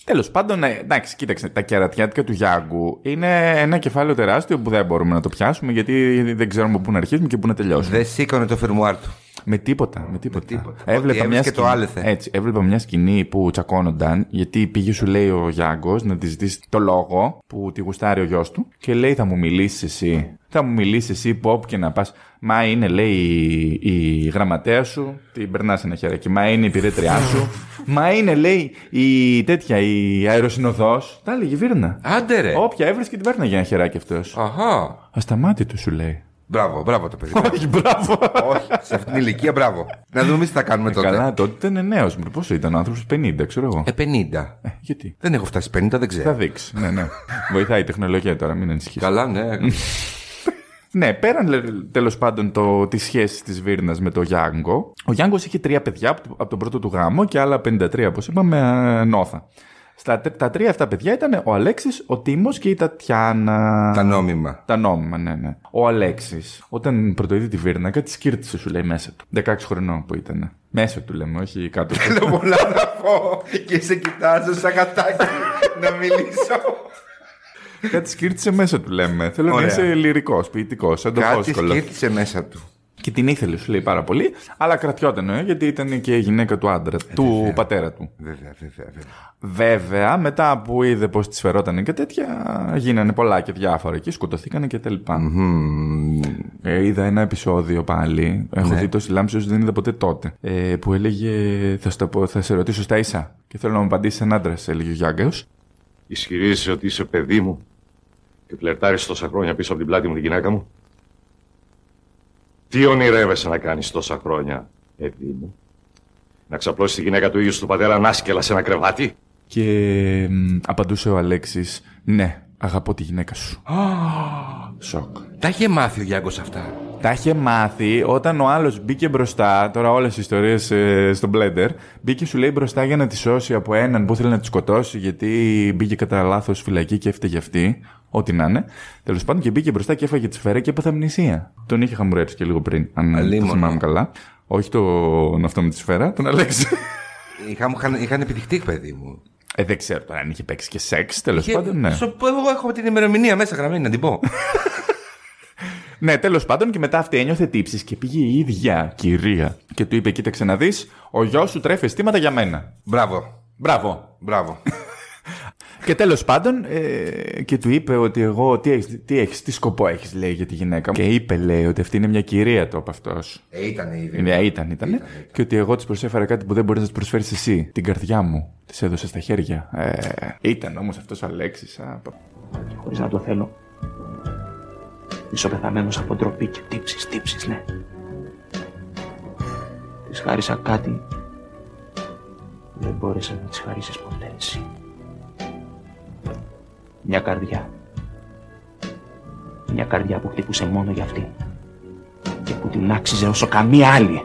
Τέλος πάντων, ναι, εντάξει, κοίταξε. Τα κερατιάτικα του Γιάνγκου είναι ένα κεφάλαιο τεράστιο που δεν μπορούμε να το πιάσουμε γιατί δεν ξέρουμε πού να αρχίσουμε και πού να τελειώσουμε. Δεν σήκωνε το φερμουάρ του. Με τίποτα, με τίποτα. τίποτα. Έβλεπα Ότι μια έβρισκε το σκηνή, άλεθε. έτσι, έβλεπα μια σκηνή που τσακώνονταν γιατί πήγε σου λέει ο Γιάνγκος να της ζητήσει το λόγο που τη γουστάρει ο γιος του και λέει θα μου μιλήσεις εσύ. Θα μου μιλήσεις εσύ που όπου και να πας. Μα είναι λέει η, η γραμματέα σου, την περνάς ένα χεράκι. Μα είναι η υπηρέτριά σου. Μα είναι λέει η τέτοια, η αεροσυνοδός. Τα έλεγε βίρνα. Άντε ρε. Όποια έβρισκε την παίρναγε ένα χεράκι αυτός. Αχα. Ασταμάτητο σου λέει. Μπράβο, μπράβο το παιδί. Όχι, μπράβο. Όχι, σε αυτήν την ηλικία, μπράβο. Να δούμε τι θα κάνουμε τότε. Καλά, τότε ήταν νέος. Πόσο ήταν ο άνθρωπος, 50, ξέρω εγώ. Ε, 50. Ε, γιατί; Δεν έχω φτάσει 50, δεν Θα ξέρω. δείξεις. ναι, ναι. Βοηθάει η τεχνολογία τώρα, μην ανησυχείς. Καλά, ναι. Ναι, πέραν τέλος πάντων το, τη σχέση της Βίρνας με το Γιάνγκο. Ο Γιάνγκος είχε τρία παιδιά από, το- από τον πρώτο του γάμο και άλλα 53, όπως είπαμε, ε, νόθα. Στα, τρ- τα τρία αυτά παιδιά ήταν ο Αλέξης, ο Τίμος και η Τατιάνα. Τα νόμιμα. Τα νόμιμα, ναι, ναι. Ο Αλέξης, όταν πρωτοείδη τη Βίρνα, κάτι σκύρτησε, σου λέει μέσα του. 16 χρονών που ήταν. Μέσα του λέμε, όχι κάτω. του. Θέλω πολλά να πω και σε κοιτάζω σαν γατάκι να μιλήσω. κάτι σκύρτησε μέσα του, λέμε. Θέλω να Ωραία. είσαι λυρικός, ποιητικός, σαν το Κάτι φόσκολο. σκύρτησε μέσα του. Και την ήθελε, σου λέει πάρα πολύ, αλλά κρατιόταν, ε, γιατί ήταν και η γυναίκα του άντρα, του πατέρα του. Βέβαια, βέβαια, βέβαια. Βέβαια, μετά που είδε πώ της φερόταν και τέτοια, γίνανε πολλά και διάφορα και σκοτωθήκανε και τα λοιπά. Ε, είδα ένα επεισόδιο πάλι. Έχω Ναι. δει τόση λάμψη όσο δεν είδα ποτέ τότε. Ε, που έλεγε, θα, σου τα πω, θα σε ρωτήσω στα ίσα. Και θέλω να μου απαντήσει ένα άντρας, έλεγε ο Γιάνγκαο. Ισχυρίζεσαι ότι είσαι παιδί μου και φλερτάρεις τόσα χρόνια πίσω από την πλάτη μου τη γυναίκα μου; Τι ονειρεύεσαι να κάνεις τόσα χρόνια, παιδί μου; Να ξαπλώσεις τη γυναίκα του ίδιου σου του πατέρα ανάσκελα σε ένα κρεβάτι; Και μ, απαντούσε ο Αλέξης, Ναι, αγαπώ τη γυναίκα σου. Σοκ. Τα είχε μάθει ο Γιάνγκος αυτά; Τα είχε μάθει όταν ο άλλος μπήκε μπροστά. Τώρα όλες οι ιστορίες στο Blender. Μπήκε σου λέει μπροστά για να τη σώσει από έναν που ήθελε να τη σκοτώσει γιατί μπήκε κατά λάθος φυλακή και έφταιγε αυτή. Ό,τι να είναι. Τέλος πάντων και μπήκε μπροστά και έφαγε τη σφαίρα και έπαθε αμνησία. Τον είχε χαμουρέψει και λίγο πριν. Αν το Αλίμονο. θυμάμαι καλά. Όχι τον αυτό με τη σφαίρα, τον Αλέξη. Είχαν, είχαν, είχαν επιτυχτεί, παιδί μου. ε, δεν ξέρω τώρα αν είχε παίξει και σεξ, τέλος Και- πάντων, ναι. στο- Εγώ έχω την ημερομηνία μέσα γραμμένη, να την πω. Ναι, τέλος πάντων και μετά αυτή ένιωθε τύψεις και πήγε η ίδια κυρία και του είπε: Κοίταξε να δεις, ο γιος σου τρέφει αισθήματα για μένα. Μπράβο. Μπράβο. Μπράβο. Και τέλος πάντων, ε, και του είπε ότι εγώ τι έχεις, τι, έχεις, τι σκοπό έχεις, λέει για τη γυναίκα μου. Και είπε, λέει, ότι αυτή είναι μια κυρία, το είπε αυτός. Ε, ήταν ήδη. Ναι, ήταν, ήταν. Και ότι εγώ της προσέφερα κάτι που δεν μπορείς να της προσφέρεις εσύ. Την καρδιά μου. Της έδωσες στα χέρια. Ε, ήταν όμως αυτός ο Αλέξη. χωρίς να το θέλω. Ισοπεθαμένος από ντροπή και τύψεις, τύψεις, ναι. Της χάρισα κάτι που δεν μπόρεσες να της χαρίσεις ποτέ εσύ. Μια καρδιά. Μια καρδιά που χτυπούσε μόνο για αυτή. Και που την άξιζε όσο καμία άλλη.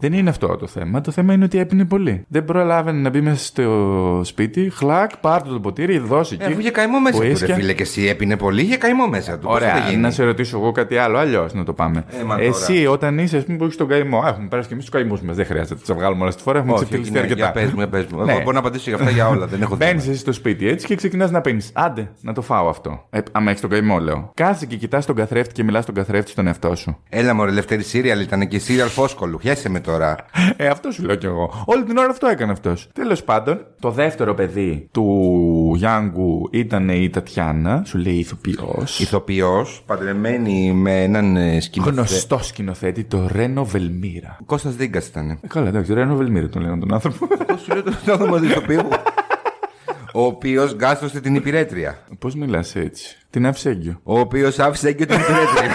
Δεν είναι αυτό το θέμα. Το θέμα είναι ότι έπινε πολύ. Δεν προλάβαινε να μπει μέσα στο σπίτι. Χλακ, πάρ' το το ποτήρι, δώσει Ε, αφού είχε καημό μέσα του, ρε Ουίσκια. φίλε, και εσύ έπινε πολύ, είχε καημό μέσα του. Πώς θα Ωραία, το γίνει; να σε ρωτήσω εγώ κάτι άλλο, αλλιώς να το πάμε. Ε, μα τώρα. Εσύ, όταν είσαι, ας πούμε, που έχεις τον καημό, Α, έχουμε περάσει και εμείς τους καημούς μας. Δεν χρειάζεται να τους βγάλουμε όλα στη φορά, έχουμε Όχι, ξεφτυλιστεί ναι, αρκετά. για πες μου, για πες μου. Ναι. Εγώ μπορώ να απαντήσω για αυτά για όλα, δεν έχω Μπαίνεις θέμα. εσύ στο σπίτι έτσι και ξεκινάς να πίνεις. Άντε, να το φάω αυτό. Ε, άμα έχεις τον καημό, λέω. Κάτσε και κοιτάς τον καθρέφτη και μιλάς στον καθρέφτη στον εαυτό σου. Έλα μωρέ, ελεύθερη σύριαλ ήταν και σύριαλ φόσκολου. Χαίρεσαι με τώρα. Ε, αυτό σου λέω κι εγώ. Όλη την ώρα αυτό έκανε αυτός. Τέλος πάντων, το δεύτερο παιδί του Γιάνγκου ήταν η Τατιάνα, σου λέει ηθοποιός. Ηθοποιός, παντρεμένη με έναν ε, σκηνοθέτη. Γνωστό σκηνοθέτη, το Ρένο Βελμύρα. Κώστας Δίγκας ήταν. Ε, Καλά, εντάξει, Ρένο Βελμύρα τον λένε τον άνθρωπο. Πώς σου λέω το όνομα του ηθοποιού; Ο οποίος γκάστρωσε την υπηρέτρια. Πώς μιλάς έτσι; Την Αυσέγγιο. Ο οποίος άφησε έγκυο την υπηρέτρια.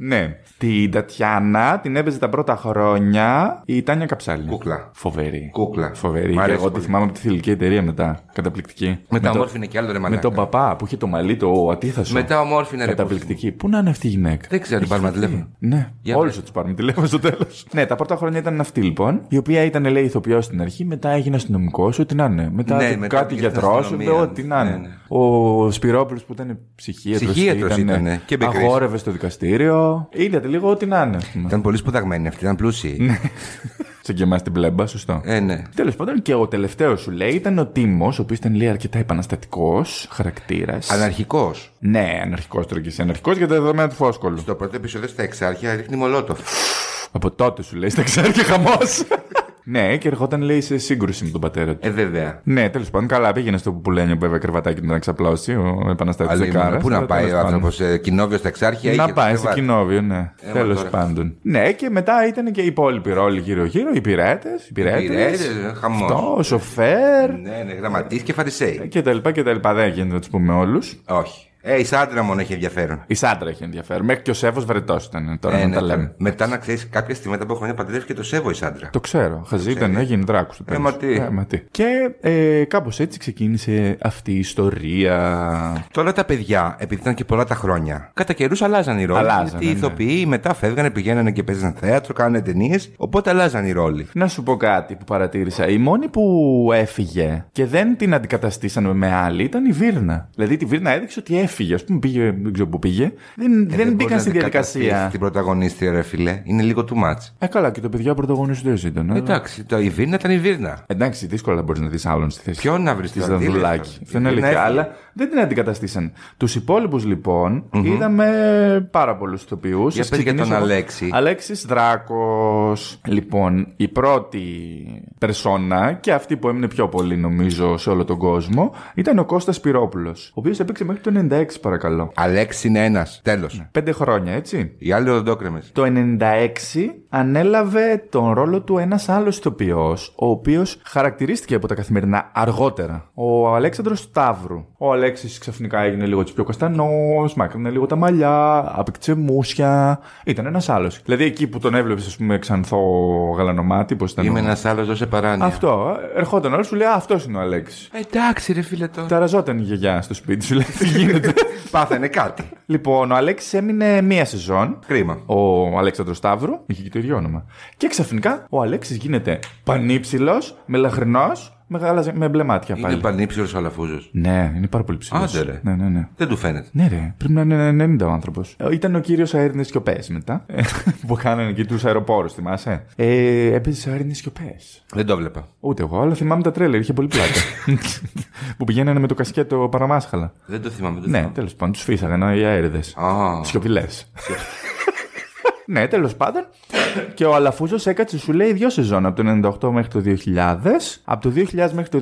Ναι. Την Τατιάνα την έπαιζε τα πρώτα χρόνια η Τάνια Καψάλη. Κούκλα. Φοβερή. Κούκλα. Φοβερή. Μ' Και αρέσει εγώ τη πολύ. θυμάμαι από τη θηλυκή εταιρεία μετά. Καταπληκτική. Μετά Με το- ομόρφινε κι άλλο ρε Με μαλάκα. τον παπά που είχε το μαλλί το αντίθασο. Μετά ομόρφινε ρε. Καταπληκτική. Πού να είναι αυτή η γυναίκα; Δεν ξέρω, την πάρουμε τηλέφωνο. Ναι, Για όλους πες. θα τους πάρουμε τηλέφωνο στο τέλος. ναι, τα πρώτα χρόνια ήταν αυτή λοιπόν, η οποία ήταν λέει ηθοποιός στην αρχή, μετά έγινε αστυνομικός, ό,τι να είναι. Μετά Ναι, κάτι μετά πήγε στην γιατρός, αστυνομία. ό,τι να Ναι, είναι. ναι. Ο Σπυρόπουλος που ήταν ψυχίατρος. Ψυχίατρος ήτανε και μπεκρής. Αγόρευε στο δικαστήριο. Είδατε λίγο ό,τι να είναι. ας πούμε. Ήταν πολύ σπουδαγμένη αυτή, ήταν πλούσιοι. Σε και εμά την πλέμπα, σωστό. Ε, ναι. Τέλος πάντων, και ο τελευταίος σου λέει ήταν ο Τίμος, ο οποίος ήταν λέει αρκετά επαναστατικός χαρακτήρας. Αναρχικός. Ναι, αναρχικός τώρα και εσύ. Αναρχικός για τα δεδομένα του φόσκολου. Στο πρώτο επεισόδιο στα Εξάρχεια ρίχνει μολότοφ. Από τότε σου λέει στα ξέρει χαμός. Ναι, και ερχόταν λέει σε σύγκρουση με τον πατέρα του. Ε, βέβαια. Ναι, τέλος πάντων, καλά πήγαινε στο πουλένιο που έβγαλε κρεβατάκι να ξαπλώσει ο επαναστάτης Αλλά Δεκάρα. πού να πάει ο άνθρωπος, κοινόβιος στα Εξάρχεια. Να είχε πάει το σε κρεβάτι. κοινόβιο, ναι. Ε, Τέλος μα τώρα. πάντων. Ναι, και μετά ήταν και οι υπόλοιποι ρόλοι γύρω-γύρω, οι πειράτε. Οι Πειρέτες, πειράτε. χαμός. Αυτός, ο σοφέρ. Ναι, ναι, γραμματείς και φαρισαίοι. Και τα λοιπά και τα λοιπά. Δεν γίνεται να τους πούμε όλους. Όχι. Ε, η Σάντρα μόνο έχει ενδιαφέρον. Η Σάντρα έχει ενδιαφέρον. Μέχρι και ο Σέβος βαρετό ήταν τώρα Ε, να ναι, τα τώρα. λέμε. Μετά να ξέρεις, κάποια στιγμή μετά από χρόνια παντρεύτηκε το Σέβο η Σάντρα. Το ξέρω. Χαζή ήταν, έγινε δράκου στο τέλος. μα τι. Ε, μα τι. Και ε, κάπως έτσι ξεκίνησε αυτή η ιστορία. Τώρα τα παιδιά, επειδή ήταν και πολλά τα χρόνια, κατά καιρούς αλλάζαν οι ρόλοι. Αλλάζανε, γιατί οι ναι. ηθοποιοί μετά φεύγανε, πηγαίνανε και παίζανε θέατρο, κάνανε ταινίες. Οπότε αλλάζαν οι ρόλοι. Να σου πω κάτι που παρατήρησα. Η μόνη που έφυγε και δεν την αντικαταστήσανε με άλλη ήταν η Βίρνα. Δηλαδή τη Βίρνα έδειξε ότι έφυγε. Α πούμε, πήγε, δεν ξέρω πού πήγε. Δεν, Ε, δεν μπορείς μπήκαν να στη αντικαταστήσεις διαδικασία. Την πρωταγωνίστρια, ρε φιλέ. Είναι λίγο too much. Ε, καλά, και το παιδιά πρωταγωνιστές ήταν. ε. Εντάξει, το, η Βίρνα ήταν η Βίρνα. Εντάξει, δύσκολα μπορείς να δεις άλλον στη θέση. Ποιον να βρεις Τη τώρα, τι λες Δανδουλάκη. τώρα. Αυτό είναι Η Βίρνα αλήθεια. έφυγε. Αλλά δεν την αντικαταστήσαν. Τους υπόλοιπους λοιπόν είδαμε πάρα πολλούς ηθοποιού. Για πες για τον Αλέξη. Αλέξης Δράκος. Λοιπόν, η πρώτη περσόνα και αυτή που έμεινε πιο πολύ νομίζω σε όλο τον κόσμο ήταν ο Κώστας Πυρόπουλος ο οποίος έπαιξε μέχρι το 96 παρακαλώ. Αλέξη είναι ένας. Τέλος. Πέντε χρόνια, έτσι. Οι άλλοι οδοντόκρεμε. Το 96 ανέλαβε τον ρόλο του ένας άλλος ηθοποιός, ο οποίος χαρακτηρίστηκε από τα καθημερινά αργότερα. Ο Αλέξανδρος Σταύρου. Ο Αλέξης ξαφνικά έγινε λίγο έτσι πιο καστανός, μάκρυνε λίγο τα μαλλιά, άπηξε μουσια. Ήταν ένας άλλος. Δηλαδή εκεί που τον έβλεπες, ας πούμε, ξανθό γαλανομάτι, πώς ήταν. Είμαι ο- ένας άλλος, δώσε παράνοια. Αυτό. Ερχόταν όλο σου λέει «Α, αυτός είναι ο Αλέξης. Εντάξει, ρε φίλε το. Ταραζόταν η γιαγιά στο σπίτι σου, λέει τι γίνεται. Πάθανε κάτι. λοιπόν, ο Αλέξης έμεινε μία σεζόν. Κρίμα. Ο Αλέξανδρος Σταύρου, είχε και το ίδιο όνομα. Και ξαφνικά ο Αλέξης γίνεται πανύψηλος, μελαχρινός, με, γάλαζε- με μπλε μάτια Είναι πάλι. πανύψηλο ο Αλαφούζος. Ναι, είναι πάρα πολύ ψηλός. Άντε, ρε. Ναι, ναι, ναι. Δεν του φαίνεται. Ναι, ρε, πρέπει να είναι 90 ο άνθρωπος. Ήταν ο κύριος Αέρινε Σιωπές μετά. ε, που κάνανε εκεί τους αεροπόρους, θυμάσαι. Ε, έπαιζε σε Αέρινε Σιωπές. Δεν το βλέπα. Ούτε εγώ, αλλά θυμάμαι τα τρέλερ, είχε πολύ πλάκα. που πηγαίνανε με το κασκέτο παραμάσχαλα. Δεν το θυμάμαι. δεν το Ναι, θυμάμαι. τέλος πάντων, τους φύσαγαν οι αέριδες. Α, Σιωπηλές. ναι, τέλος πάντων. Και ο Αλαφούζος έκατσε, σου λέει, δύο σεζόν. Από το 98 μέχρι το 2000. Από το 2000 μέχρι το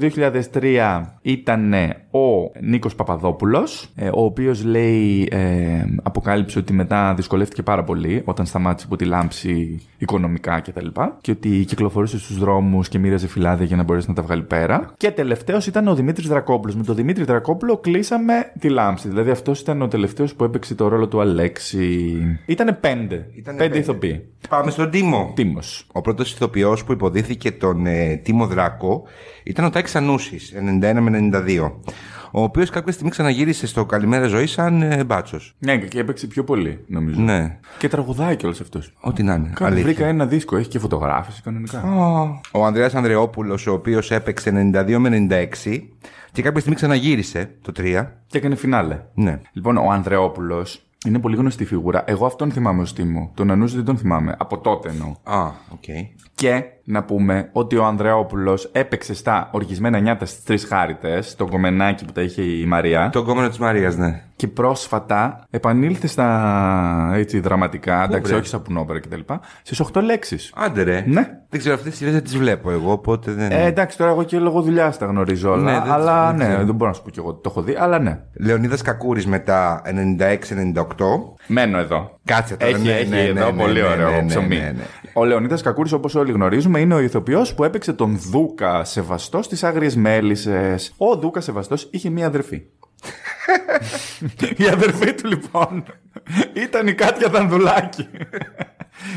2003 ήταν ο Νίκος Παπαδόπουλος, ο οποίος λέει, ε, αποκάλυψε ότι μετά δυσκολεύτηκε πάρα πολύ όταν σταμάτησε από τη λάμψη οικονομικά κτλ. Και, τα λοιπά, και ότι κυκλοφορούσε στους δρόμους και μοίραζε φυλάδια για να μπορέσει να τα βγάλει πέρα. Και τελευταίος ήταν ο Δημήτρης Δρακόπουλος. Με τον Δημήτρη Δρακόπουλο κλείσαμε τη λάμψη. Δηλαδή αυτός ήταν ο τελευταίος που έπαιξε το ρόλο του Αλέξη. Ήτανε πέντε. Ήτανε πέντε πέντε. ηθοποιοί. Πάμε στον Τίμο. Τίμος. Ο πρώτος ηθοποιός που υποδίθηκε τον ε, Τίμο Δράκο ήταν ο Τάκη Ανούσης, 91 με 92. Ο οποίος κάποια στιγμή ξαναγύρισε στο Καλημέρα Ζωή σαν ε, μπάτσος. Ναι, και έπαιξε πιο πολύ, νομίζω. Ναι. Και τραγουδάει κιόλας αυτός. Ό,τι να είναι. Κάτι αλήθεια. βρήκα ένα δίσκο, έχει και φωτογράφηση κανονικά. Ο Ανδρέας Ανδρεόπουλος, ο οποίος έπαιξε 92 με 96 και κάποια στιγμή ξαναγύρισε το 3. Και έκανε φινάλε. Ναι. Λοιπόν, ο Ανδρεόπουλος είναι πολύ γνωστή φιγούρα. Εγώ αυτόν θυμάμαι ως Τίμο. Τον Ανούζη δεν τον θυμάμαι. Από τότε εννοώ. Α, οκ. Και να πούμε ότι ο Ανδρεόπουλος έπαιξε στα οργισμένα νιάτα στις Τρεις Χάριτες, το γκομενάκι που τα είχε η Μαρία. Το κόμμα της Μαρίας, ναι. Και πρόσφατα επανήλθε στα έτσι, δραματικά, εντάξει, βρε; όχι στα σαπουνόπερα κτλ. Στις 8 λέξεις. Άντε ρε. Ναι. Δεν ξέρω, αυτές τι σειρές δεν τις βλέπω εγώ, οπότε δεν. Ε, εντάξει, τώρα εγώ και λόγω δουλειάς τα γνωρίζω όλα. Ναι, δεν- αλλά δεν ναι, ξέρω. δεν μπορώ να σου πω κι εγώ ότι το έχω δει, αλλά ναι. Λεωνίδας Κακούρης μετά 96-98. Μένω εδώ. Κάτσε τώρα. Έχει, ναι, έχει ναι, ναι, εδώ ναι, πολύ ναι, ωραίο ναι, ναι, ψωμί. ναι, ναι. Ο Λεωνίδας Κακούρης, όπως όλοι γνωρίζουμε, είναι ο ηθοποιός που έπαιξε τον Δούκα Σεβαστός στι Άγριε Μέλισσες. Ο Δούκα Σεβαστός είχε μία αδερφή. η αδερφή του λοιπόν ήταν η Κάτια Δανδουλάκη.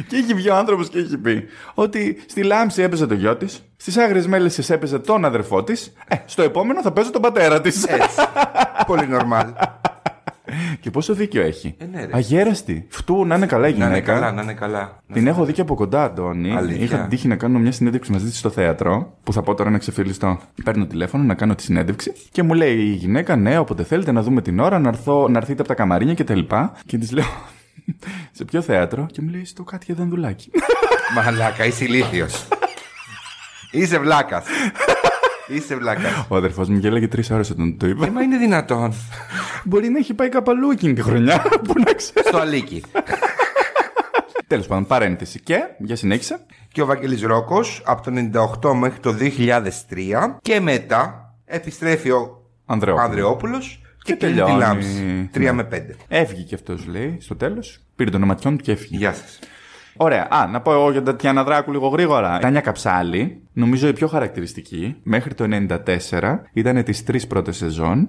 και είχε βγει ο άνθρωπος και είχε πει ότι στη Λάμψη έπαιζε το γιο της, στις Άγριες Μέλισσες έπαιζε τον αδερφό της, ε, στο επόμενο θα παίζω τον πατέρα της. Έτσι. Πολύ νορμάλ. και πόσο δίκιο έχει; ναι, ρε. Αγέραστη. Φτού να είναι καλά η να είναι γυναίκα. καλά, να είναι καλά. Την έχω δει και από κοντά, Αντώνη. Αλήθεια. Είχα την τύχη να κάνω μια συνέντευξη μαζί της στο θέατρο, που θα πω τώρα να ξεφυλιστώ. Παίρνω τηλέφωνο να κάνω τη συνέντευξη και μου λέει η γυναίκα, ναι, όποτε θέλετε να δούμε την ώρα, να, έρθω, να έρθείτε από τα καμαρίνια και τα λοιπά. Και της λέω, σε ποιο θέατρο, και μου λέει, στο Κάτια Δανδουλάκη. Μαλάκα, είσαι ηλίθιος. είσαι βλάκας. Είσαι βλάκα. Ο αδερφός μου γέλαγε τρεις ώρες όταν το είπα. Μα είναι δυνατόν. Μπορεί να έχει πάει κάπου αλλού εκείνη τη χρονιά, που να ξέρω. Στο αλίκι. Τέλος πάντων, παρένθεση. Και, για συνέχισε. και ο Βαγγέλης Ρόκος από το 98 μέχρι το 2003 και μετά επιστρέφει ο Ανδρεόπουλος. Ανδρεόπουλος και, Και και τελειώνει τη τελειώνει. λάμψη. 3 Ναι. με 5. Έφυγε και αυτός, λέει, στο τέλος. Πήρε τον οματιόν του και έφυγε. Γεια σας. Ωραία. Α, να πω εγώ για την Τατιάνα Δράκου λίγο γρήγορα. Η Τάνια Καψάλη, νομίζω η πιο χαρακτηριστική, μέχρι το 94 ήταν τις τρεις πρώτες σεζόν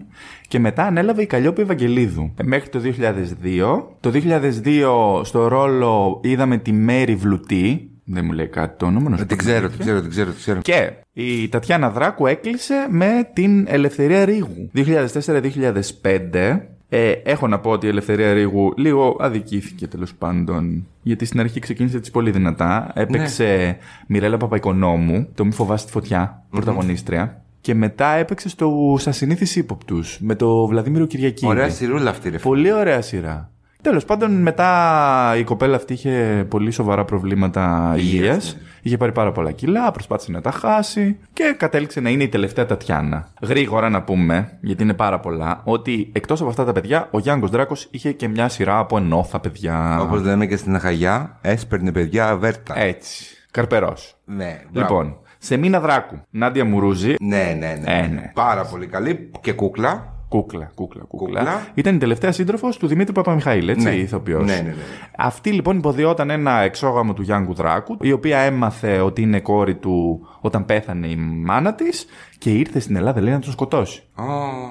και μετά ανέλαβε η Καλλιόπη Ευαγγελίδου. Ε, Μέχρι το 2002. Το 2002 στο ρόλο είδαμε τη Μέρη Βλουτή. Δεν μου λέει κάτι το όνομα. να σου Ε, Την πω ξέρω, την την ξέρω, την ξέρω, την ξέρω. και η Τατιάνα Δράκου έκλεισε με την Ελευθερία Ρίγου. 2004-2005. Ε, έχω να πω ότι η Ελευθερία Ρίγου λίγο αδικήθηκε τέλος πάντων. Γιατί στην αρχή ξεκίνησε της πολύ δυνατά. Έπαιξε Μιρέλα Παπαϊκονόμου, το Μη φοβάσαι τη φωτιά, πρωταγωνίστρια. Και μετά έπαιξε στο Ασυνήθει ύποπτους με το Βλαδίμηρο Κυριακίδη. Ωραία σειρούλα αυτή, ρε φίλε. Πολύ ωραία σειρά. Τέλος πάντων, μετά η κοπέλα αυτή είχε πολύ σοβαρά προβλήματα υγείας. Είχε πάρει πάρα πολλά κιλά, προσπάθησε να τα χάσει και κατέληξε να είναι η τελευταία Τατιάνα. Γρήγορα να πούμε, γιατί είναι πάρα πολλά, ότι εκτός από αυτά τα παιδιά, ο Γιάνγκος Δράκος είχε και μια σειρά από ενόθα παιδιά. Όπως λέμε και στην Αχαγιά, έσπερνε παιδιά αβέρτα. Έτσι. Καρπερός. Ναι, μπράβο. Λοιπόν, σε Μίνα Δράκου, Νάντια Μουρούζη, Ναι, ναι, ναι. Ε, ναι. Πάρα πολύ καλή. Και κούκλα. Κούκλα, κούκλα, κούκλα. Κούκλα. Ήταν η τελευταία σύντροφος του Δημήτρη Παπαμιχαήλ, έτσι, Ναι. η ηθοποιός. Ναι, ναι, ναι. Αυτή λοιπόν υποδιόταν ένα εξόγαμο του Γιάνγκου Δράκου, η οποία έμαθε ότι είναι κόρη του όταν πέθανε η μάνα της και ήρθε στην Ελλάδα, λέει, να τον σκοτώσει. Ω,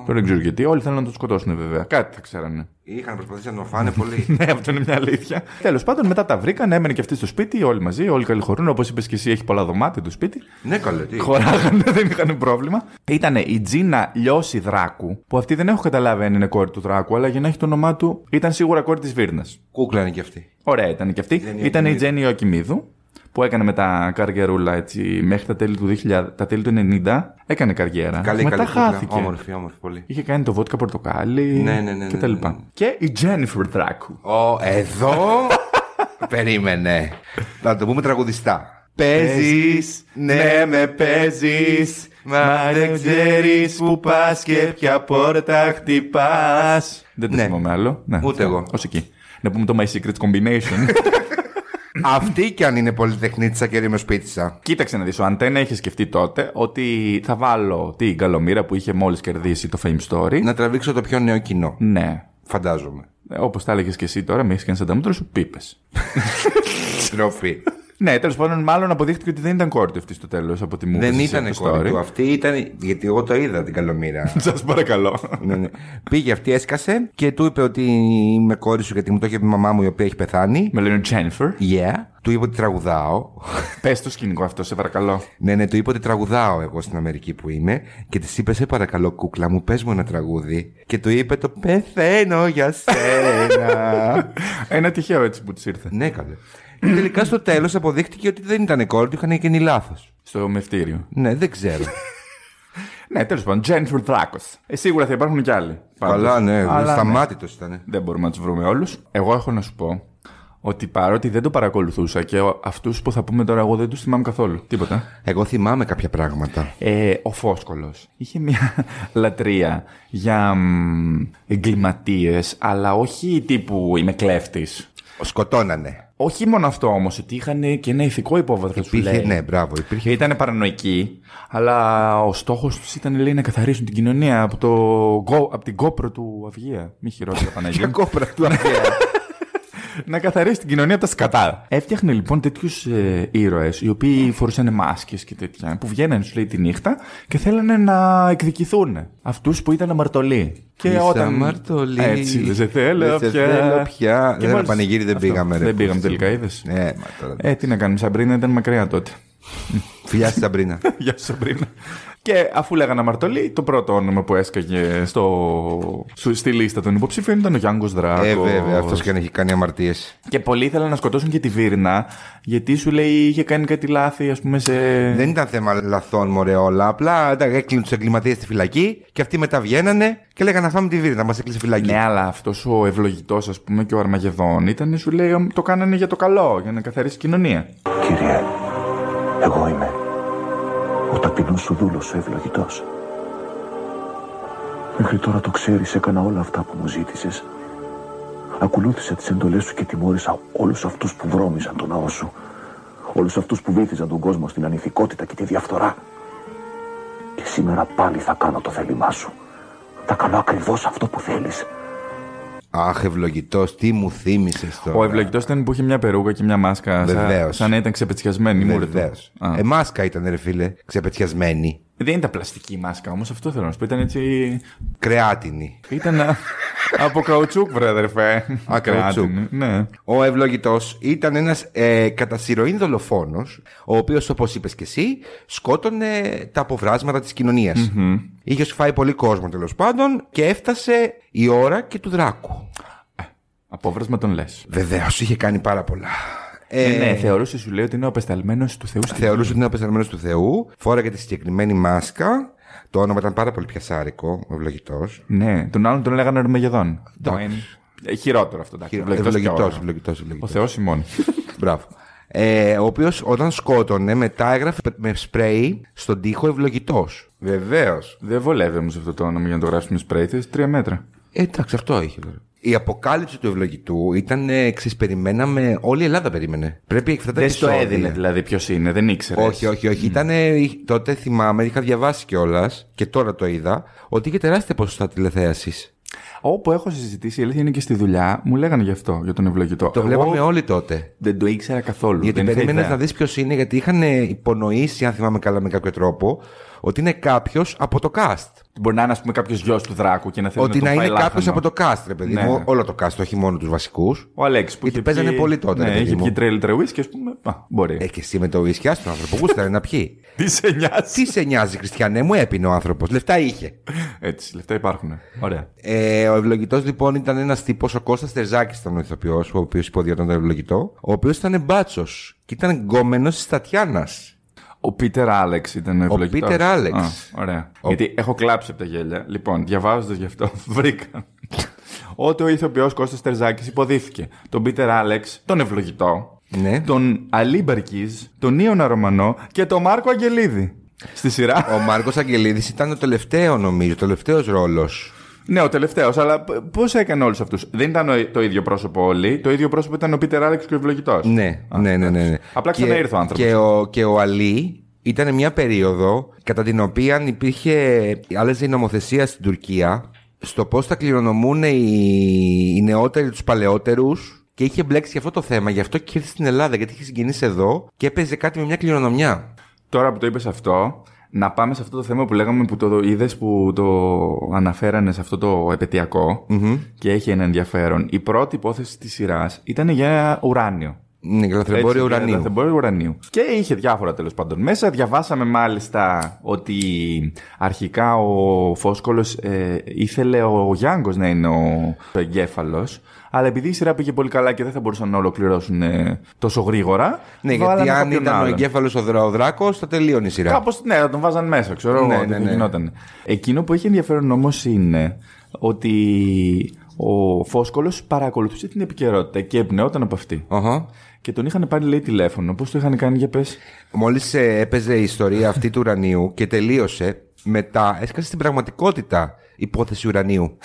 Τώρα δεν ξέρω γιατί, όλοι θέλουν να τον σκοτώσουν βέβαια. Κάτι θα ξέρανε. είχαν προσπαθήσει να τον φάνε πολύ. ναι, αυτό είναι μια αλήθεια. Τέλος πάντων, μετά τα βρήκαν, έμενε και αυτή στο σπίτι, όλοι μαζί, όλοι καλή Όπως είπες και εσύ, έχει πολλά δωμάτια το σπίτι. ναι, καλέ, τι. Χωράγανε, δεν είχαν πρόβλημα. Ήταν η Τζίνα Λιώση Δράκου, που αυτή δεν έχω καταλάβει αν είναι κόρη του Δράκου, αλλά για να έχει το όνομά του ήταν σίγουρα κόρη της Βίρνας. Κούκλα είναι και αυτή. Ωραία ήταν και αυτή. Τζέννη Ήταν η Ιωακιμίδου. Τζέννη Ιωακιμίδου, που έκανε μετά καριερούλα έτσι, μέχρι τα τέλη του 2000, τα τέλη του 90. Έκανε καριέρα. Καλή, μετά καλή κούκλα. χάθηκε. Όμορφη, όμορφη πολύ. Είχε κάνει το βότκα πορτοκάλι Ναι, ναι, ναι, και ναι, τα ναι, λοιπά. ναι. Και η Τζένιφερ Δράκου. Ω, εδώ; Περίμενε. Να το πούμε τραγουδιστά. Παίζεις, ναι με παίζεις Μα δεν ξέρεις που πας και ποια πόρτα χτυπάς Δεν το Ναι. θυμάμαι άλλο. Ναι, Ούτε αυτό. εγώ. Ως εκεί. Να πούμε το My Secret Combination. Αυτή κι αν είναι πολυτεχνίτησα και ρημοσπίτησα Κοίταξε να δεις, ο Αντένα είχε σκεφτεί τότε ότι θα βάλω την καλομήρα που είχε μόλις κερδίσει το Fame Story. Να τραβήξω το πιο νέο κοινό Ναι. Φαντάζομαι Όπως τα έλεγες και εσύ τώρα, με έχεις κάνει σαν τα μούτρα σου, πίπες. Τροφή ναι, τέλος πάντων, μάλλον αποδείχτηκε ότι δεν ήταν κόρη του αυτή στο τέλος από τη μου Δεν ήταν κόρη του Αυτή ήταν Γιατί εγώ το είδα την καλομήρα Σας παρακαλώ. ναι, ναι. Πήγε αυτή, έσκασε και του είπε ότι είμαι κόρη σου γιατί μου το είχε πει η μαμά μου η οποία έχει πεθάνει. Με λένε Jennifer. Yeah. Του είπε ότι τραγουδάω. Πες το σκηνικό αυτό, σε παρακαλώ. ναι, ναι, του είπε ότι τραγουδάω εγώ στην Αμερική που είμαι. Και της είπε, Σε παρακαλώ, κούκλα μου, πες μου ένα τραγούδι. Και του είπε το Πεθαίνω για σένα. Ένα τυχαίο έτσι που της ήρθε. ναι, καλέ. Και τελικά στο τέλος αποδείχτηκε ότι δεν ήταν κόρη του, είχαν γίνει λάθος. Στο μευτήριο. Ναι, δεν ξέρω. Ναι, τέλος πάντων, Jennifer Dracos. Ε, σίγουρα θα υπάρχουν κι άλλοι. πάντως. Καλά, ναι, Αλλά, σταμάτητος ήταν. Δεν μπορούμε να τους βρούμε όλους. Εγώ έχω να σου πω ότι παρότι δεν το παρακολουθούσα και αυτούς που θα πούμε τώρα, εγώ δεν τους θυμάμαι καθόλου. Τίποτα. Εγώ θυμάμαι κάποια πράγματα. Ε, ο Φόσκολος είχε μια λατρεία για εγκληματίες, αλλά όχι τύπου είμαι κλέφτης. Σκοτώνανε. Όχι μόνο αυτό όμως, ότι είχαν και ένα ηθικό υπόβαθρο. σου Υπήρχε, λέει. ναι, μπράβο. Υπήρχε. Ήταν παρανοϊκοί, αλλά ο στόχος τους ήταν λέει, να καθαρίσουν την κοινωνία από, το, γκο- από την κόπρο του Αυγία. Μη χειρότερα, Παναγία. κόπρα του Αυγαία. να καθαρίσει την κοινωνία από τα σκατά. Έφτιαχνε λοιπόν τέτοιους ε, ήρωες, οι οποίοι φορούσαν μάσκες και τέτοια, που βγαίνανε, σου λέει, τη νύχτα και θέλανε να εκδικηθούν αυτούς που ήταν αμαρτωλοί. Και Είσαι όταν. αμαρτωλή. Έτσι, δεν σε θέλω Δεν σε πια. θέλω πια. Και Δεν μόλις- πανηγύρι δεν Αυτό. πήγαμε, ρε, Δεν πήγαμε πούστη. τελικά, είδες. Ναι, μα τώρα. Ε, τι να κάνουμε, Σαμπρίνα ήταν μακριά τότε. Φιλιά στη Σαμπρίνα. Γεια σου, Σαμπρίνα. Και αφού λέγανε Αμαρτωλή, το πρώτο όνομα που έσκαγε στο... στο- στη λίστα των υποψηφίων ήταν ο Γιάνγκος Δράκος. Ε, βέβαια, αυτός και αν έχει κάνει αμαρτίες. Και πολλοί ήθελαν να σκοτώσουν και τη Βίρνα, γιατί σου λέει είχε κάνει κάτι λάθη, ας πούμε, σε. Δεν ήταν θέμα λαθών, μωρέ όλα. Απλά τα έκλεινε τους εγκληματίες στη φυλακή και αυτοί μετά βγαίνανε και λέγανε να φάμε τη βίρνα. Μας έκλεισε φυλακή. Ναι, αλλά αυτός ο ευλογητός, ας πούμε, και ο Αρμαγεδόν ήταν, σου λέει, το κάνανε για το καλό, για να καθαρίσει η κοινωνία. Κύριε, εγώ είμαι ο ταπεινός σου δούλος, ο ευλογητός. Μέχρι τώρα το ξέρεις, έκανα όλα αυτά που μου ζήτησες. Ακολούθησα τις εντολές σου και τιμώρησα όλους αυτούς που βρώμιζαν τον ναό σου. Όλους αυτούς που βήθιζαν τον κόσμο στην ανηθικότητα και τη διαφθορά. Και σήμερα πάλι θα κάνω το θέλημά σου. Θα κάνω ακριβώς αυτό που θέλεις. Αχ, ευλογητός, τι μου θύμισες τώρα. Ο ευλογητός ήταν που είχε μια περούκα και μια μάσκα. σαν- Βεβαίως. Σαν να ήταν ξεπετσιασμένη η μούρη του. Βεβαίως. Α. Ε, μάσκα ήταν, ρε φίλε, ξεπετιασμένη. Δεν ήταν πλαστική μάσκα όμως, αυτό θέλω να σου πω. Ήταν έτσι. Κρεάτινη. Ήταν α, από καουτσούκ, βρε αδερφέ. Α, καουτσούκ. Κρεάτινη, Ναι. Ο ευλογητός ήταν ένας ε, κατά συρροήν δολοφόνος, ο οποίος, όπως είπες και εσύ, σκότωνε τα αποβράσματα της κοινωνια Είχε σου φάει πολύ κόσμο τέλος πάντων και έφτασε η ώρα και του δράκου. Απόβρασμα τον λες. Βεβαίως, είχε κάνει πάρα πολλά. Ε, Ε, ναι, θεωρούσε, σου λέει ότι είναι ο απεσταλμένος του Θεού στη Θεωρούσε ότι είναι απεσταλμένος του Θεού, φόραγε τη συγκεκριμένη μάσκα. Το όνομα ήταν πάρα πολύ πιασάρικο, ο ευλογητός. Ναι, τον άλλον τον λέγανε Ερμεγεδόν. Το εν- ε, Χειρότερο αυτό, εντάξει. Ευλογητός και Ευλογητός, όρος. ευλογητός. Ο Θεός ημών. Μπράβο. Ε, ο οποίος όταν σκότωνε, μετά έγραφε με σπρέι στον τοίχο ευλογητός. Βεβαίως. Δεν βολεύει όμως αυτό το όνομα για να το γράψουμε σπρέι. Θες τρία μέτρα. Ε, εντάξει, αυτό είχε. Τώρα. Η αποκάλυψη του ευλογητού ήταν εξή. Περιμέναμε. Όλη η Ελλάδα περίμενε. Πρέπει αυτά τα Δεν στο επεισόδια- έδινε δηλαδή ποιος είναι, δεν ήξερες. Όχι, όχι, όχι. Ήτανε, τότε θυμάμαι, είχα διαβάσει κιόλας και τώρα το είδα, ότι είχε τεράστια ποσοστά τηλεθέασης. Όπου έχω συζητήσει, η αλήθεια είναι και στη δουλειά, μου λέγανε γι' αυτό, για τον ευλογητό. Το Εγώ βλέπαμε όλοι τότε. Δεν το ήξερα καθόλου. Γιατί δεν είχα περίμενες ιδέα. να δεις ποιος είναι, γιατί είχαν υπονοήσει, αν θυμάμαι καλά με κάποιο τρόπο, ότι είναι κάποιος από το cast. Μπορεί να είναι, ας πούμε, κάποιος γιος του Δράκου και να θέλει Ότι να, να τον είναι φάει κάποιος λάχανο. από το cast, ρε παιδί Ναι. μου. Όλο το cast, όχι μόνο τους βασικούς. Ο Αλέξης που Γιατί είχε παίζανε πιει- πολύ τότε, ρε Ναι, παιδί είχε μου. πιει τρέλ τρεουίς και ας πούμε. Α, μπορεί. Ε, και εσύ με το ίσια στον άνθρωπο, γούσταρε να πιει. Τι σε νοιάζει; Τι σε νοιάζει, Χριστιανέ μου, έπινε ο άνθρωπος. Λεφτά είχε. Έτσι, λεφτά υπάρχουν. Ωραία. Ε, ο ευλογητός λοιπόν ήταν ένας τύπος, ο Κώστας Τερζάκης ήταν ο ηθοποιός, ο οποίος υποδιόταν τον ευλογητό, ο οποίος ήταν μπάτσος και ήταν γκόμενος της Τατιάνας. Ο Πίτερ Άλεξ ήταν ο ευλογητός. Πίτερ Άλεξ. Α, ωραία. Ο- Γιατί έχω κλάψει από τα γέλια. Λοιπόν, διαβάζοντας γι' αυτό, βρήκα. ότι ο ηθοποιός Κώστας Τερζάκης υποδύθηκε τον Πίτερ Άλεξ, τον ευλογητό, Ναι. τον Αλή Μπαρκίζ, τον Ιωνα Ρωμανό και τον Μάρκο Αγγελίδη. Στη σειρά. Ο Μάρκος Αγγελίδης ήταν ο τελευταίο, νομίζω, ο τελευταίος ρόλος. Ναι, ο τελευταίος, αλλά πώς έκανε όλους αυτούς; Δεν ήταν ο- το ίδιο πρόσωπο όλοι. Το ίδιο πρόσωπο ήταν ο Πίτερ Άλεξ και ο ευλογητός. Ναι, ναι, ναι, ναι, ναι. Απλά Και- ξαναήρθε ο άνθρωπος. Και ο, και ο Αλή ήταν μια περίοδο κατά την οποία υπήρχε άλλαζε η νομοθεσία στην Τουρκία στο πώς θα κληρονομούν οι, οι νεότεροι τους παλαιότερους. Και είχε μπλέξει και αυτό το θέμα. Γι' αυτό και ήρθε στην Ελλάδα, γιατί είχε συγκινήσει εδώ και έπαιζε κάτι με μια κληρονομιά. Τώρα που το είπες αυτό, να πάμε σε αυτό το θέμα που λέγαμε που το είδες που το αναφέρανε σε αυτό το επαιτειακο και έχει ένα ενδιαφέρον. Η πρώτη υπόθεση της σειράς ήταν για ουράνιο. Ναι, για λαθρεμπόριο Έτσι, για ουρανίου. λαθρεμπόριο ουρανίου. Και είχε διάφορα τέλος πάντων μέσα. Διαβάσαμε μάλιστα ότι αρχικά ο Φόσκολος ήθελε ο Γιάνγκος να είναι ο εγκέφαλος. Αλλά επειδή η σειρά πήγε πολύ καλά και δεν θα μπορούσαν να ολοκληρώσουν ε, τόσο γρήγορα. Ναι, βάλανε γιατί αν κάποιον ήταν ο άλλον. εγκέφαλος ο, δρα- ο Δράκος, θα τελείωνε η σειρά. Κάπως ναι, θα τον βάζαν μέσα, ξέρω Ναι, εγώ. ναι, δεν ναι. γινόταν. Εκείνο που έχει ενδιαφέρον όμως είναι ότι ο Φόσκολος παρακολουθούσε την επικαιρότητα και εμπνεόταν από αυτή. Αχα. Και τον είχαν πάρει, λέει, τηλέφωνο. Πώς το είχαν κάνει για πες; Μόλις έπαιζε η ιστορία αυτή του ουρανίου και τελείωσε, μετά έσκασε στην πραγματικότητα υπόθεση ουρανίου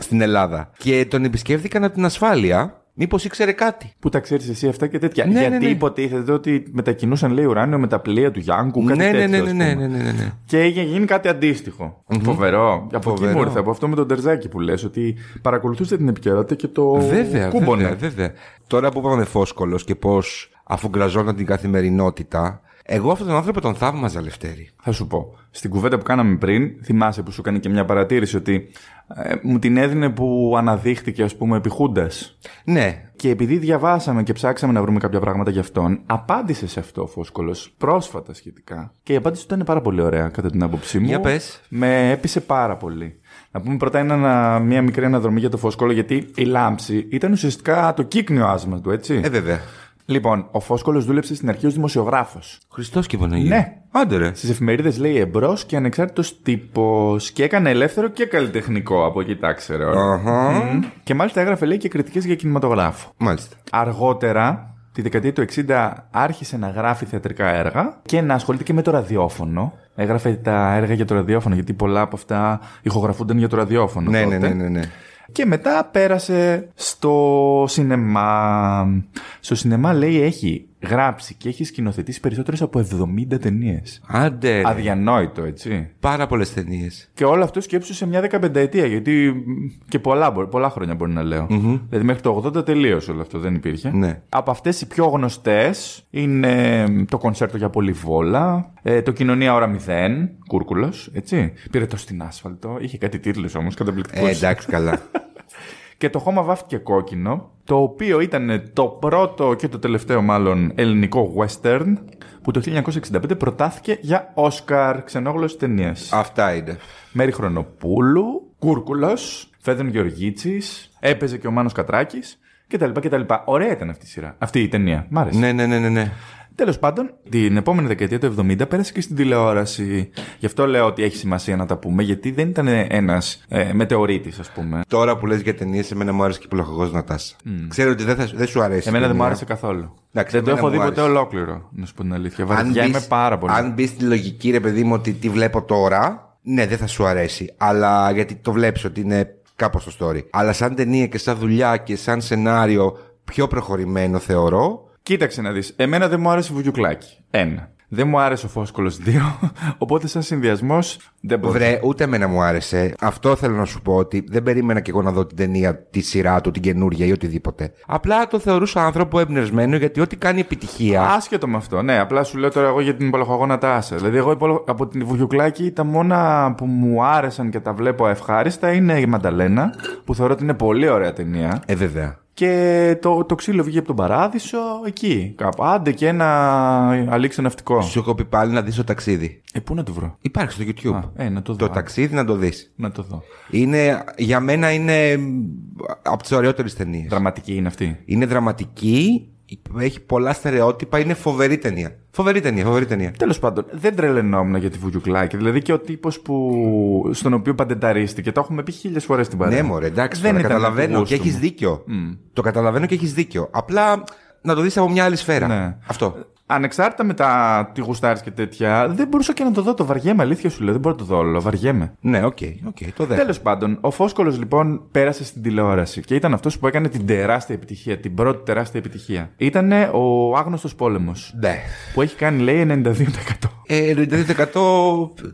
στην Ελλάδα. Και τον επισκέφθηκαν από την ασφάλεια. Μήπως ήξερε κάτι. Που τα ξέρεις εσύ αυτά και τέτοια. Ναι, Γιατί ναι, ναι. υποτίθεται ότι μετακινούσαν, λέει, ουράνιο με τα πλοία του Γιάνγκου, κάτι Ναι, ναι, τέτοιο. ναι, ας ναι, πούμε. ναι, ναι, ναι, ναι. Και έγινε γίνει κάτι αντίστοιχο. Φοβερό. Από εκεί Φοβερό. μου ήρθε, από αυτό με τον Τερζάκη που λες, ότι παρακολουθούσε την επικαιρότητα και το Βέβαια, κούμπονε. βέβαια, βέβαια. Τώρα που είπαμε φόσκολος και πώς αφού γκραζόταν την καθημερινότητα, εγώ αυτόν τον άνθρωπο τον θαύμαζα, Λευτέρη. Θα σου πω. Στην κουβέντα που κάναμε πριν, θυμάσαι που σου έκανε και μια παρατήρηση ότι ε, μου την έδινε που αναδείχθηκε, ας πούμε, επί Χούντας. Ναι, Και επειδή διαβάσαμε και ψάξαμε να βρούμε κάποια πράγματα για αυτόν, απάντησε σε αυτό ο Φόσκολο πρόσφατα σχετικά. Και η απάντηση του ήταν πάρα πολύ ωραία, κατά την άποψή μου. Για πες. Με έπεισε πάρα πολύ. Να πούμε πρώτα ένα, μια μικρή αναδρομή για το Φόσκολο, γιατί η λάμψη ήταν ουσιαστικά το κύκνιο άσμα του, έτσι. ε, βέβαια. Λοιπόν, ο Φόσκολος δούλεψε στην αρχή ως δημοσιογράφος. Χριστός και Παναγία. Ναι. Άντε ρε. Στις εφημερίδες λέει εμπρός και ανεξάρτητος τύπος και έκανε ελεύθερο και καλλιτεχνικό από εκεί τα ξέρω. Αχα. Μμ. Και μάλιστα έγραφε λέει και κριτικές για κινηματογράφο. Μάλιστα. Αργότερα, τη δεκαετία του 60, άρχισε να γράφει θεατρικά έργα και να ασχολείται και με το ραδιόφωνο. Έγραφε τα έργα για το ραδιόφωνο, γιατί πολλά από αυτά ηχογραφούνταν για το ραδιόφωνο. Ναι, τότε. ναι, ναι, ναι, ναι. Και μετά πέρασε στο σινεμά. Στο σινεμά λέει έχει γράψει και έχει σκηνοθετήσει περισσότερες από 70 ταινίες. Άντε. ρε. Αδιανόητο, έτσι. Πάρα πολλές ταινίες. Και όλο αυτό σκέψου σε μια δεκαπενταετία, γιατί μ, και πολλά, μπορεί- πολλά χρόνια μπορεί να λέω. Δηλαδή μέχρι το 80 τελείωσε όλο αυτό, δεν υπήρχε. Ναι. Από αυτές οι πιο γνωστές είναι μ, το κονσέρτο για Πολυβόλα, ε, το Κοινωνία Ώρα 0, Κούρκουλος, έτσι. Πήρε το στην άσφαλτο, είχε κάτι τίτλους όμως, καταπληκτικός. Ε, εντάξει, καλά. Και το χώμα βάφτηκε κόκκινο, το οποίο ήταν το πρώτο και το τελευταίο μάλλον ελληνικό western, που το 1965 προτάθηκε για Όσκαρ ξενόγλωση ταινίας. Αυτά είναι. Μέρη Χρονοπούλου, Κούρκουλος, Φέδων Γεωργίτσης, έπαιζε και ο Μάνος Κατράκης κτλ. κτλ. Ωραία ήταν αυτή η σειρά. Αυτή η ταινία. Μ' άρεσε. Ναι, ναι, ναι, ναι. Ναι. Τέλος πάντων, την επόμενη δεκαετία του 70 πέρασε και στην τηλεόραση. Γι' αυτό λέω ότι έχει σημασία να τα πούμε, γιατί δεν ήταν ένας ε, μετεωρίτης, ας πούμε. Τώρα που λες για ταινίες, εμένα μου άρεσε και η Πολοχαγό Νατάσα. Ξέρω ότι δεν, θα, δεν σου αρέσει. η Εμένα δεν μου ταινία. άρεσε καθόλου. Εντάξει, δεν το εμένα έχω μου δει ποτέ άρεσε. ολόκληρο, να σου πω την αλήθεια. Αν Βαριά είμαι μπεις- πάρα πολύ. Αν μπεις στη λογική, ρε παιδί μου, ότι τη βλέπω τώρα, ναι, δεν θα σου αρέσει. Αλλά γιατί το βλέπεις ότι είναι κάπως το story. Αλλά σαν ταινία και σαν δουλειά και σαν σενάριο πιο προχωρημένο θεωρώ. Κοίταξε να δεις. Εμένα δεν μου άρεσε βουγιουκλάκι. Ένα. Δεν μου άρεσε ο Φόσκολος 2. Οπότε, σαν συνδυασμός, δεν μπορώ. Βρε, ούτε εμένα μου άρεσε. Αυτό θέλω να σου πω ότι δεν περίμενα και εγώ να δω την ταινία, τη σειρά του, την καινούρια ή οτιδήποτε. Απλά το θεωρούσα άνθρωπο εμπνευσμένο γιατί ό,τι κάνει επιτυχία. Άσχετο με αυτό, ναι. Απλά σου λέω τώρα εγώ για την υπολογαγόνα τάσα. Δηλαδή, εγώ υπολο- από την Βουγιουκλάκη τα μόνα που μου άρεσαν και τα βλέπω ευχάριστα είναι η Μανταλένα, που θεωρώ ότι είναι πολύ ωραία ταινία. Ε, βέβαια. Και το, το ξύλο βγήκε από τον παράδεισο εκεί. Κάπου. Άντε και ένα αλήξιο ναυτικό. Σου έχω πει πάλι να δεις το ταξίδι. Ε, πού να το βρω; Υπάρχει στο YouTube. Α, ε, να το δω. Το ταξίδι να το δεις. Να το δω. Είναι, για μένα είναι από τις ωραιότερες ταινίες. Δραματική είναι αυτή. Είναι δραματική, έχει πολλά στερεότυπα, είναι φοβερή ταινία. Φοβερή ταινία, φοβερή ταινία. Τέλος πάντων, δεν τρελαινόμουν για τη Βουγιουκλάκη. Δηλαδή και ο τύπος που... στον οποίο παντενταρίστηκε. Το έχουμε πει χίλιες φορές στην παρέα. Ναι, μωρέ, εντάξει, δεν τώρα ήταν του καταλαβαίνω γούστου και έχεις μου. δίκιο. Το καταλαβαίνω και έχεις δίκιο. Απλά να το δεις από μια άλλη σφαίρα. Ναι. Αυτό. Ανεξάρτητα με τα τι γουστάρεις και τέτοια, δεν μπορούσα και να το δω. Το βαριέμαι, αλήθεια σου λέω. Δεν μπορώ να το δω όλο. Βαριέμαι. Ναι, OK, OK, το δέχομαι. Τέλος πάντων, ο Φώσκολος λοιπόν πέρασε στην τηλεόραση και ήταν αυτός που έκανε την τεράστια επιτυχία, την πρώτη τεράστια επιτυχία. Ήταν ο Άγνωστος Πόλεμος. Ναι. Που έχει κάνει, λέει, 92%. Ε, 92%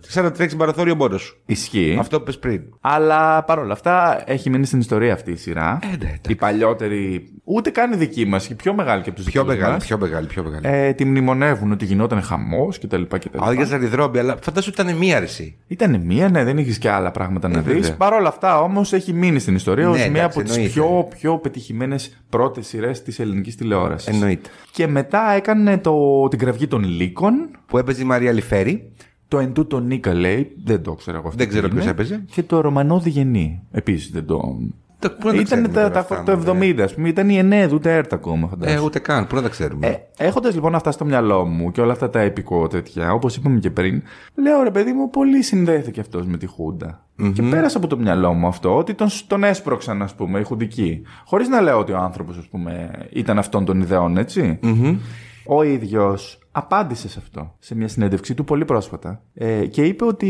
σαν να τρέξει μαραθώνιο μόνος σου. Ισχύει. Αυτό που πες πριν. Αλλά παρόλα αυτά έχει μείνει στην ιστορία αυτή η σειρά. Ε, ναι, εντάξει. η παλιότερη, ούτε καν η δική μας, η πιο μεγάλη και από τους Πιο μεγάλη, πιο μεγάλη, πιο μεγάλη. Ε, τη μνημονεύουν ότι γινόταν χαμός κτλ. κτλ. Άδεια Ζαριδρόμπι, αλλά φαντάσου ήταν μία αρεσή. Ήταν μία, ναι, δεν είχες και άλλα πράγματα να δει. Ε, βέβαια. Παρ' όλα αυτά όμως έχει μείνει στην ιστορία Ναι, ως μία εντάξει, από τις εννοείται. πιο, πιο πετυχημένες πρώτες σειρές της ελληνικής τηλεόρασης. Εννοείται. Και μετά έκανε το, την κραυγή των λύκων. Που έπαιζε η Μαρία Λιφέρη. Το Εν τούτο Νίκα λέει, δεν το ξέρω εγώ αυτό. Δεν τι ξέρω είναι. ποιος έπαιζε. Και το Ρωμανό Διγενή. Επίσης δεν το. Τα- πού να τα Ήταν ξέρουμε τα, τώρα τα, αυτά, το μωρέ. 70, ας πούμε. Ήταν η ΕΝΕΔ, ούτε ΕΡΤ ακόμα, Ε, φαντάζομαι. ούτε καν. Πού να τα ξέρουμε. Ε, Έχοντας λοιπόν αυτά στο μυαλό μου και όλα αυτά τα επικό τέτοια, όπως είπαμε και πριν, λέω ρε παιδί μου, πολύ συνδέθηκε αυτός με τη χουντα Και πέρασε από το μυαλό μου αυτό, ότι τον, τον έσπρωξαν, ας πούμε, οι χουντικοί. Χωρίς να λέω ότι ο άνθρωπος, ας πούμε, ήταν αυτών των ιδεών, έτσι. Ο ίδιος απάντησε σε αυτό σε μια συνέντευξή του πολύ πρόσφατα ε, και είπε ότι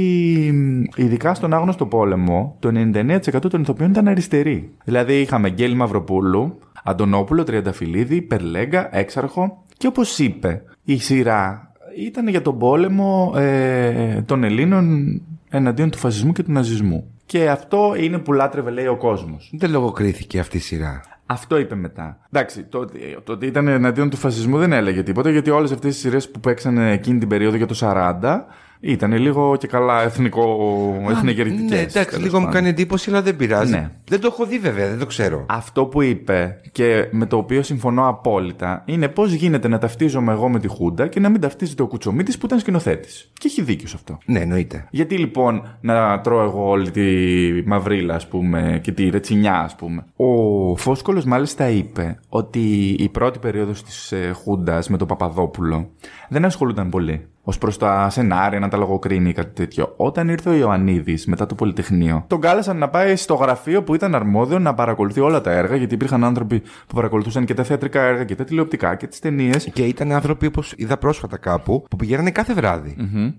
μ, ειδικά στον άγνωστο πόλεμο το 99% των ηθοποιών ήταν αριστεροί. Δηλαδή είχαμε Γκέλη Μαυροπούλου, Αντωνόπουλο, Τριανταφυλλίδη, Περλέγκα, Έξαρχο και όπως είπε η σειρά ήταν για τον πόλεμο ε, των Ελλήνων εναντίον του φασισμού και του ναζισμού. Και αυτό είναι που λάτρευε λέει ο κόσμος. Δεν λογοκρίθηκε αυτή η σειρά. Αυτό είπε μετά. Εντάξει, το, ότι- το ότι ήταν εναντίον του φασισμού δεν έλεγε τίποτα, γιατί όλες αυτές τις σειρές που παίξαν εκείνη την περίοδο για το 40 ήταν λίγο και καλά εθνικό, εθνικερητικές. Ναι, εντάξει, τέλος λίγο μου πάντων. κάνει εντύπωση, αλλά δεν πειράζει. Ναι. Δεν το έχω δει βέβαια, δεν το ξέρω. Αυτό που είπε και με το οποίο συμφωνώ απόλυτα είναι πώς γίνεται να ταυτίζομαι εγώ με τη Χούντα και να μην ταυτίζεται ο Κουτσομίτη που ήταν σκηνοθέτης. Και έχει δίκιο σε αυτό. Ναι, εννοείται. Γιατί λοιπόν να τρώω εγώ όλη τη μαυρίλα, ας πούμε, και τη ρετσινιά, ας πούμε. Ο Φόσκολος μάλιστα είπε ότι η πρώτη περίοδος της ε, Χούντας με τον Παπαδόπουλο δεν ασχολούνταν πολύ. Ω προς τα σενάρια, να τα λογοκρίνει ή κάτι τέτοιο. Όταν ήρθε ο Ιωαννίδης μετά το Πολυτεχνείο, τον κάλεσαν να πάει στο γραφείο που ήταν αρμόδιο να παρακολουθεί όλα τα έργα, γιατί υπήρχαν άνθρωποι που παρακολουθούσαν και τα θεατρικά έργα και τα τηλεοπτικά και τις ταινίες. Και ήταν άνθρωποι όπως είδα πρόσφατα κάπου που πηγαίνανε κάθε βράδυ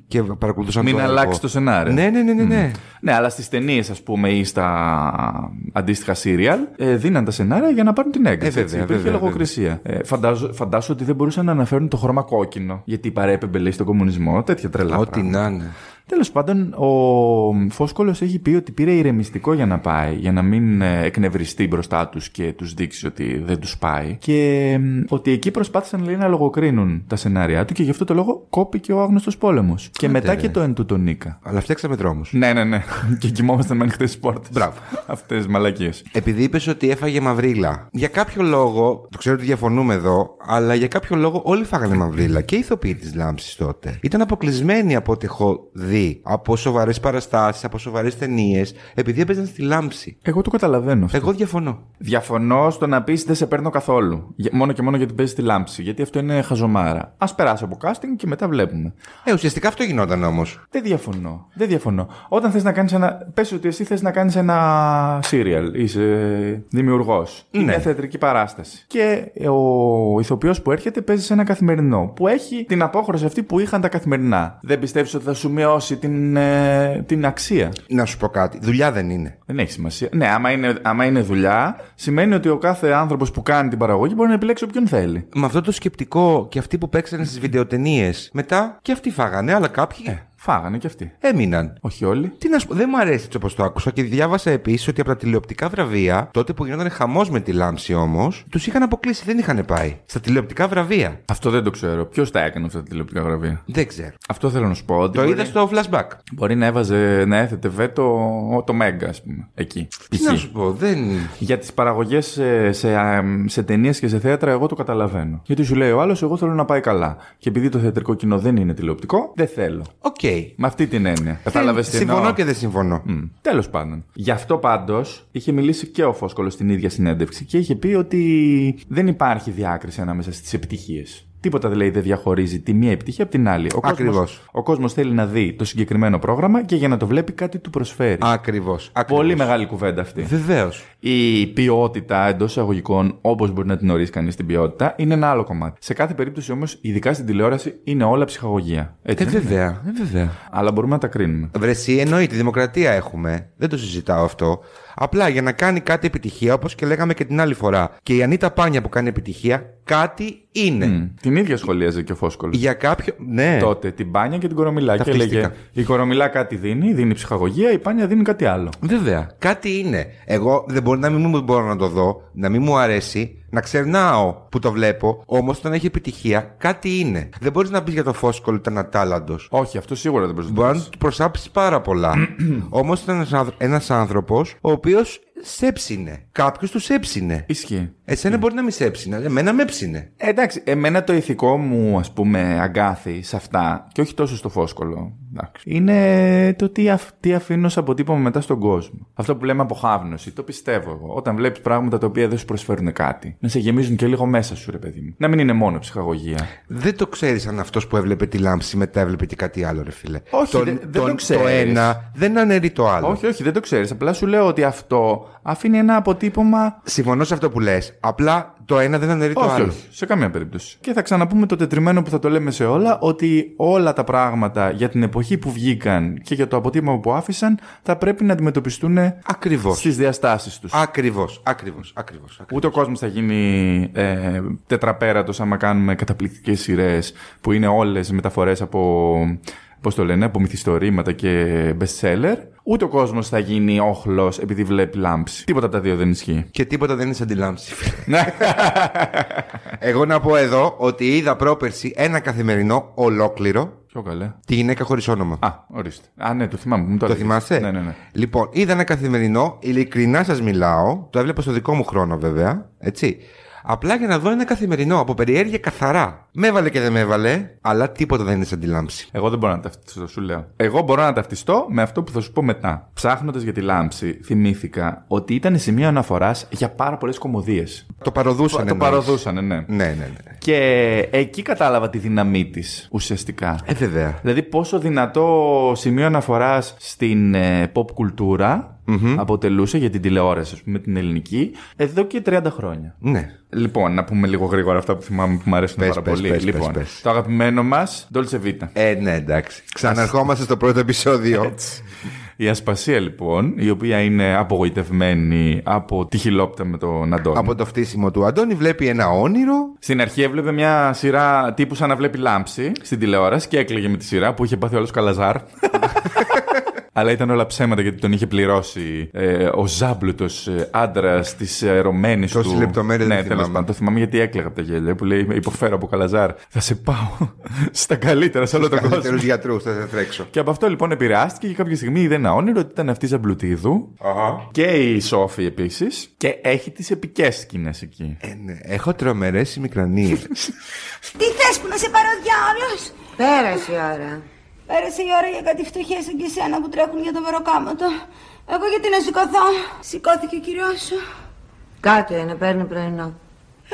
και παρακολουθούσαν Μην το έργο. αλλάξει το σενάριο. Ναι, ναι, ναι, ναι. ναι. Ναι, αλλά στις ταινίες, ας πούμε, ή στα αντίστοιχα σύριαλ, ε, δίναν τα σενάρια για να πάρουν την έγκριση. Ε, έτσι. βέβαια, Υπήρχε βέβαια, λογοκρισία. Ε, φαντάζω, φαντάσου ότι δεν μπορούσαν να αναφέρουν το χρώμα κόκκινο, γιατί παρέπεμπε, λέει, στον κομμουνισμό. Τέτοια τρελά. Ό,τι να είναι. Τέλος πάντων, ο Φόσκολος έχει πει ότι πήρε ηρεμιστικό για να πάει, για να μην ε, εκνευριστεί μπροστά τους και τους δείξει ότι δεν τους πάει. Και μ, ότι εκεί προσπάθησαν λέει, να λογοκρίνουν τα σενάρια του και γι' αυτό το λόγο κόπηκε ο άγνωστος πόλεμος. Και μετά ρε. και το εν του τον Νίκα. Αλλά φτιάξαμε δρόμους. Ναι, ναι, ναι. και κοιμόμασταν με ανοιχτέ πόρτες. Μπράβο. Αυτές μαλακίες. Επειδή είπες ότι έφαγε μαυρίλα. Για κάποιο λόγο, το ξέρω ότι διαφωνούμε εδώ, αλλά για κάποιο λόγο όλοι φάγανε μαυρίλα και οι ηθοποιοί της λάμψης τότε. Ήταν αποκλεισμένοι από ό,τι έχω δει. Από σοβαρές παραστάσεις, από σοβαρές ταινίες, επειδή έπαιζαν στη λάμψη. Εγώ το καταλαβαίνω αυτό. Εγώ διαφωνώ. Διαφωνώ στο να πεις δεν σε παίρνω καθόλου. Για- Μόνο και μόνο γιατί παίζει τη λάμψη. Γιατί αυτό είναι χαζομάρα. Α περάσει από casting και μετά βλέπουμε. Ε, ουσιαστικά αυτό γινόταν όμως. Δεν διαφωνώ. Δεν διαφωνώ. Όταν θες να κάνεις ένα. Πες ότι εσύ θες να κάνεις ένα serial. Είσαι δημιουργός. Ναι. Μια θεατρική παράσταση. Και ο ηθοποιός που έρχεται παίζει σε ένα καθημερινό. Που έχει την απόχρωση αυτή που είχαν τα καθημερινά. Δεν πιστεύεις ότι θα σου μειώσει την, ε, την αξία. Να σου πω κάτι. Δουλειά δεν είναι. Δεν έχει σημασία. Ναι, άμα είναι, άμα είναι δουλειά, σημαίνει ότι ο κάθε άνθρωπος που κάνει την παραγωγή μπορεί να επιλέξει όποιον θέλει. Με αυτό το σκεπτικό και αυτοί που παίξανε στις βιντεοτενίες, μετά και αυτοί φάγανε, αλλά κάποιοι Ε, φάγανε κι αυτοί. έμειναν. Όχι όλοι. Τι να σου πω, δεν μου αρέσει έτσι όπως το άκουσα και διάβασα επίσης ότι από τα τηλεοπτικά βραβεία, τότε που γινόταν χαμός με τη λάμψη όμως, τους είχαν αποκλείσει, δεν είχαν πάει. Στα τηλεοπτικά βραβεία. Αυτό δεν το ξέρω. Ποιος τα έκανε αυτά τα τηλεοπτικά βραβεία; Δεν ξέρω. Αυτό θέλω να σου πω. Ότι Το μπορεί, είδα στο flashback. μπορεί να έβαζε, να έθετε βέτο το Μέγκα, ας πούμε. Εκεί. Τι να σου πω, δεν. Για τις παραγωγές σε, σε, σε ταινίες και σε θέατρα, εγώ το καταλαβαίνω. Γιατί σου λέει ο άλλος, εγώ θέλω να πάει καλά. Και επειδή το θεατρικό κοινό δεν είναι τηλεοπτικό, δεν θέλω. Οκ. Με αυτή την έννοια. Κατάλαβες τι Συμφωνώ εννοώ; και δεν συμφωνώ. Τέλος πάντων. Γι' αυτό πάντως είχε μιλήσει και ο Φώσκολος στην ίδια συνέντευξη και είχε πει ότι δεν υπάρχει διάκριση ανάμεσα στις επιτυχίες. Τίποτα δηλαδή δεν διαχωρίζει τη μία επιτυχία από την άλλη. Ο Ακριβώς. Κόσμος, ο κόσμος θέλει να δει το συγκεκριμένο πρόγραμμα και για να το βλέπει κάτι του προσφέρει. Ακριβώς. Πολύ μεγάλη κουβέντα αυτή. Βεβαίως. Η ποιότητα εντός εισαγωγικών, όπως μπορεί να την ορίσει κανείς την ποιότητα, είναι ένα άλλο κομμάτι. Σε κάθε περίπτωση όμως, ειδικά στην τηλεόραση, είναι όλα ψυχαγωγία. Έτσι, Ε, δεν είναι; βέβαια. Ε, βέβαια. Αλλά μπορούμε να τα κρίνουμε. Βρε, εσύ εννοείται, δημοκρατία έχουμε. Δεν το συζητάω αυτό. Απλά για να κάνει κάτι επιτυχία, όπως και λέγαμε και την άλλη φορά. Και η Ανίτα Πάνια που κάνει επιτυχία, κάτι είναι. Μμ. Την ίδια σχολίαζε και ο Φόσκολο. Για κάποιο. Ναι. τότε την πάνια και την κορομιλά. Και Ταυτίστηκα. έλεγε η κορομιλά κάτι δίνει, δίνει ψυχαγωγία, η πάνια δίνει κάτι άλλο. Βέβαια. Κάτι είναι. Εγώ δεν μπορεί να μην μου μπορώ να το δω, να μην μου αρέσει, να ξερνάω που το βλέπω, όμως όταν έχει επιτυχία, κάτι είναι. Δεν μπορείς να πεις για το φόσκολο ήταν ατάλλαντος. Όχι, αυτό σίγουρα δεν μπορείς να το Μπορεί να πεις. του προσάψεις πάρα πολλά. Όμως ήταν ένας άνθρωπος ο οποίος σέψινε. Κάποιος του έψινε. Ισχύει. Εσένα μπορεί να μη σε έψινε. Εμένα με έψινε. Ε, εντάξει, εμένα το ηθικό μου, ας πούμε, αγκάθι σε αυτά, και όχι τόσο στο φόσκολο, εντάξει, είναι το τι, αφ, τι αφήνω σαν αποτύπωμα μετά στον κόσμο. Αυτό που λέμε αποχάβνωση, το πιστεύω εγώ. Όταν βλέπεις πράγματα τα οποία δεν σου προσφέρουν κάτι, να σε γεμίζουν και λίγο μέσα σου, ρε παιδί μου. Να μην είναι μόνο ψυχαγωγία. Δεν το ξέρεις αν αυτός που έβλεπε τη λάμψη μετά έβλεπε και κάτι άλλο, ρε φίλε. Όχι, το, δεν- δεν το ξέρεις. Το ένα δεν αναιρεί το άλλο. Όχι, όχι, δεν το ξέρεις. Απλά σου λέω ότι αυτό αφήνει ένα αποτύπωμα. Συμφωνώ σε αυτό που λες. Απλά το ένα δεν αναιρεί το Όχι, άλλο. όχι, σε καμία περίπτωση. Και θα ξαναπούμε το τετριμένο που θα το λέμε σε όλα, ότι όλα τα πράγματα για την εποχή που βγήκαν και για το αποτύπωμα που άφησαν θα πρέπει να αντιμετωπιστούν Ακριβώς. στις διαστάσεις τους. Ακριβώς. Ακριβώς. Ακριβώς. Ούτε ο κόσμος θα γίνει ε, τετραπέρατος άμα κάνουμε καταπληκτικές σειρές που είναι όλες μεταφορές από. Πώς το λένε, από μυθιστορήματα και best seller. Ούτε ο κόσμος θα γίνει όχλος επειδή βλέπει λάμψη. Τίποτα από τα δύο δεν ισχύει. Και τίποτα δεν είναι σαν τη λάμψη. Ναι. Εγώ να πω εδώ ότι είδα πρόπερση ένα καθημερινό ολόκληρο Πιο καλέ. τη γυναίκα χωρίς όνομα. Α, ορίστε. Α, ναι, το θυμάμαι. Μου το, Το έλεγες. θυμάσαι; Ναι, ναι, ναι. Λοιπόν, είδα ένα καθημερινό, ειλικρινά σας μιλάω. Το έβλεπα στο δικό μου χρόνο βέβαια. Έτσι. Απλά για να δω ένα καθημερινό από περιέργεια καθαρά. Με έβαλε και δεν με έβαλε, αλλά τίποτα δεν είναι σαν τη λάμψη. Εγώ δεν μπορώ να ταυτιστώ, σου λέω. Εγώ μπορώ να ταυτιστώ με αυτό που θα σου πω μετά. Ψάχνοντας για τη λάμψη, θυμήθηκα ότι ήταν σημείο αναφοράς για πάρα πολλές κομμωδίες. Το παροδούσαν. Το παροδούσαν, ναι. Ναι, ναι, ναι. Και εκεί κατάλαβα τη δύναμή της ουσιαστικά. Ε, βέβαια. Δηλαδή πόσο δυνατό σημείο αναφοράς στην ε, pop κουλτουρα αποτελούσε για την τηλεόραση, ας πούμε, την ελληνική, εδώ και 30 χρόνια. Ναι. Λοιπόν, να πούμε λίγο γρήγορα αυτά που θυμάμαι που μου αρέσουν Πες, πάρα πες, πολύ. πες, λοιπόν, πες, πες. το αγαπημένο μας, Dolce Vita. Ε, ναι, εντάξει. Ξαναρχόμαστε στο πρώτο επεισόδιο. Η Ασπασία λοιπόν, η οποία είναι απογοητευμένη από τη χιλόπιτα με τον Αντώνη. Από το φτύσιμο του Αντώνη βλέπει ένα όνειρο. Στην αρχή έβλεπε μια σειρά τύπου σαν να βλέπει λάμψη στην τηλεόραση και έκλαιγε με τη σειρά που είχε πάθει όλο καλαζάρ. Αλλά ήταν όλα ψέματα γιατί τον είχε πληρώσει ε, ο ζάμπλουτος ε, άντρας της αερωμένη του. Τόσες λεπτομέρειες Ναι, δεν τέλος θυμάμαι. πάντων. Το θυμάμαι γιατί έκλαιγα από τα γέλια που λέει Υποφέρω από καλαζάρ. Θα σε πάω στα καλύτερα σε όλο τον κόσμο. Καλύτερους γιατρούς, θα σε τρέξω. Και από αυτό λοιπόν επηρεάστηκε και κάποια στιγμή είδε ένα όνειρο ότι ήταν αυτή η Ζαμπλουτίδου. Και η Σόφη επίσης. Και έχει τις επικές σκηνές εκεί. Ε, ναι. Έχω τρομερές ημικρανίε. Τι θες που να σε πάρω διάολος Πέρασε η ώρα. Πέρασε η ώρα για κάτι φτωχές σαν και εσένα που τρέχουν για το μεροκάματο Εγώ γιατί να σηκωθώ; Σηκώθηκε ο κύριος σου Κάτω είναι, παίρνει πρωινό.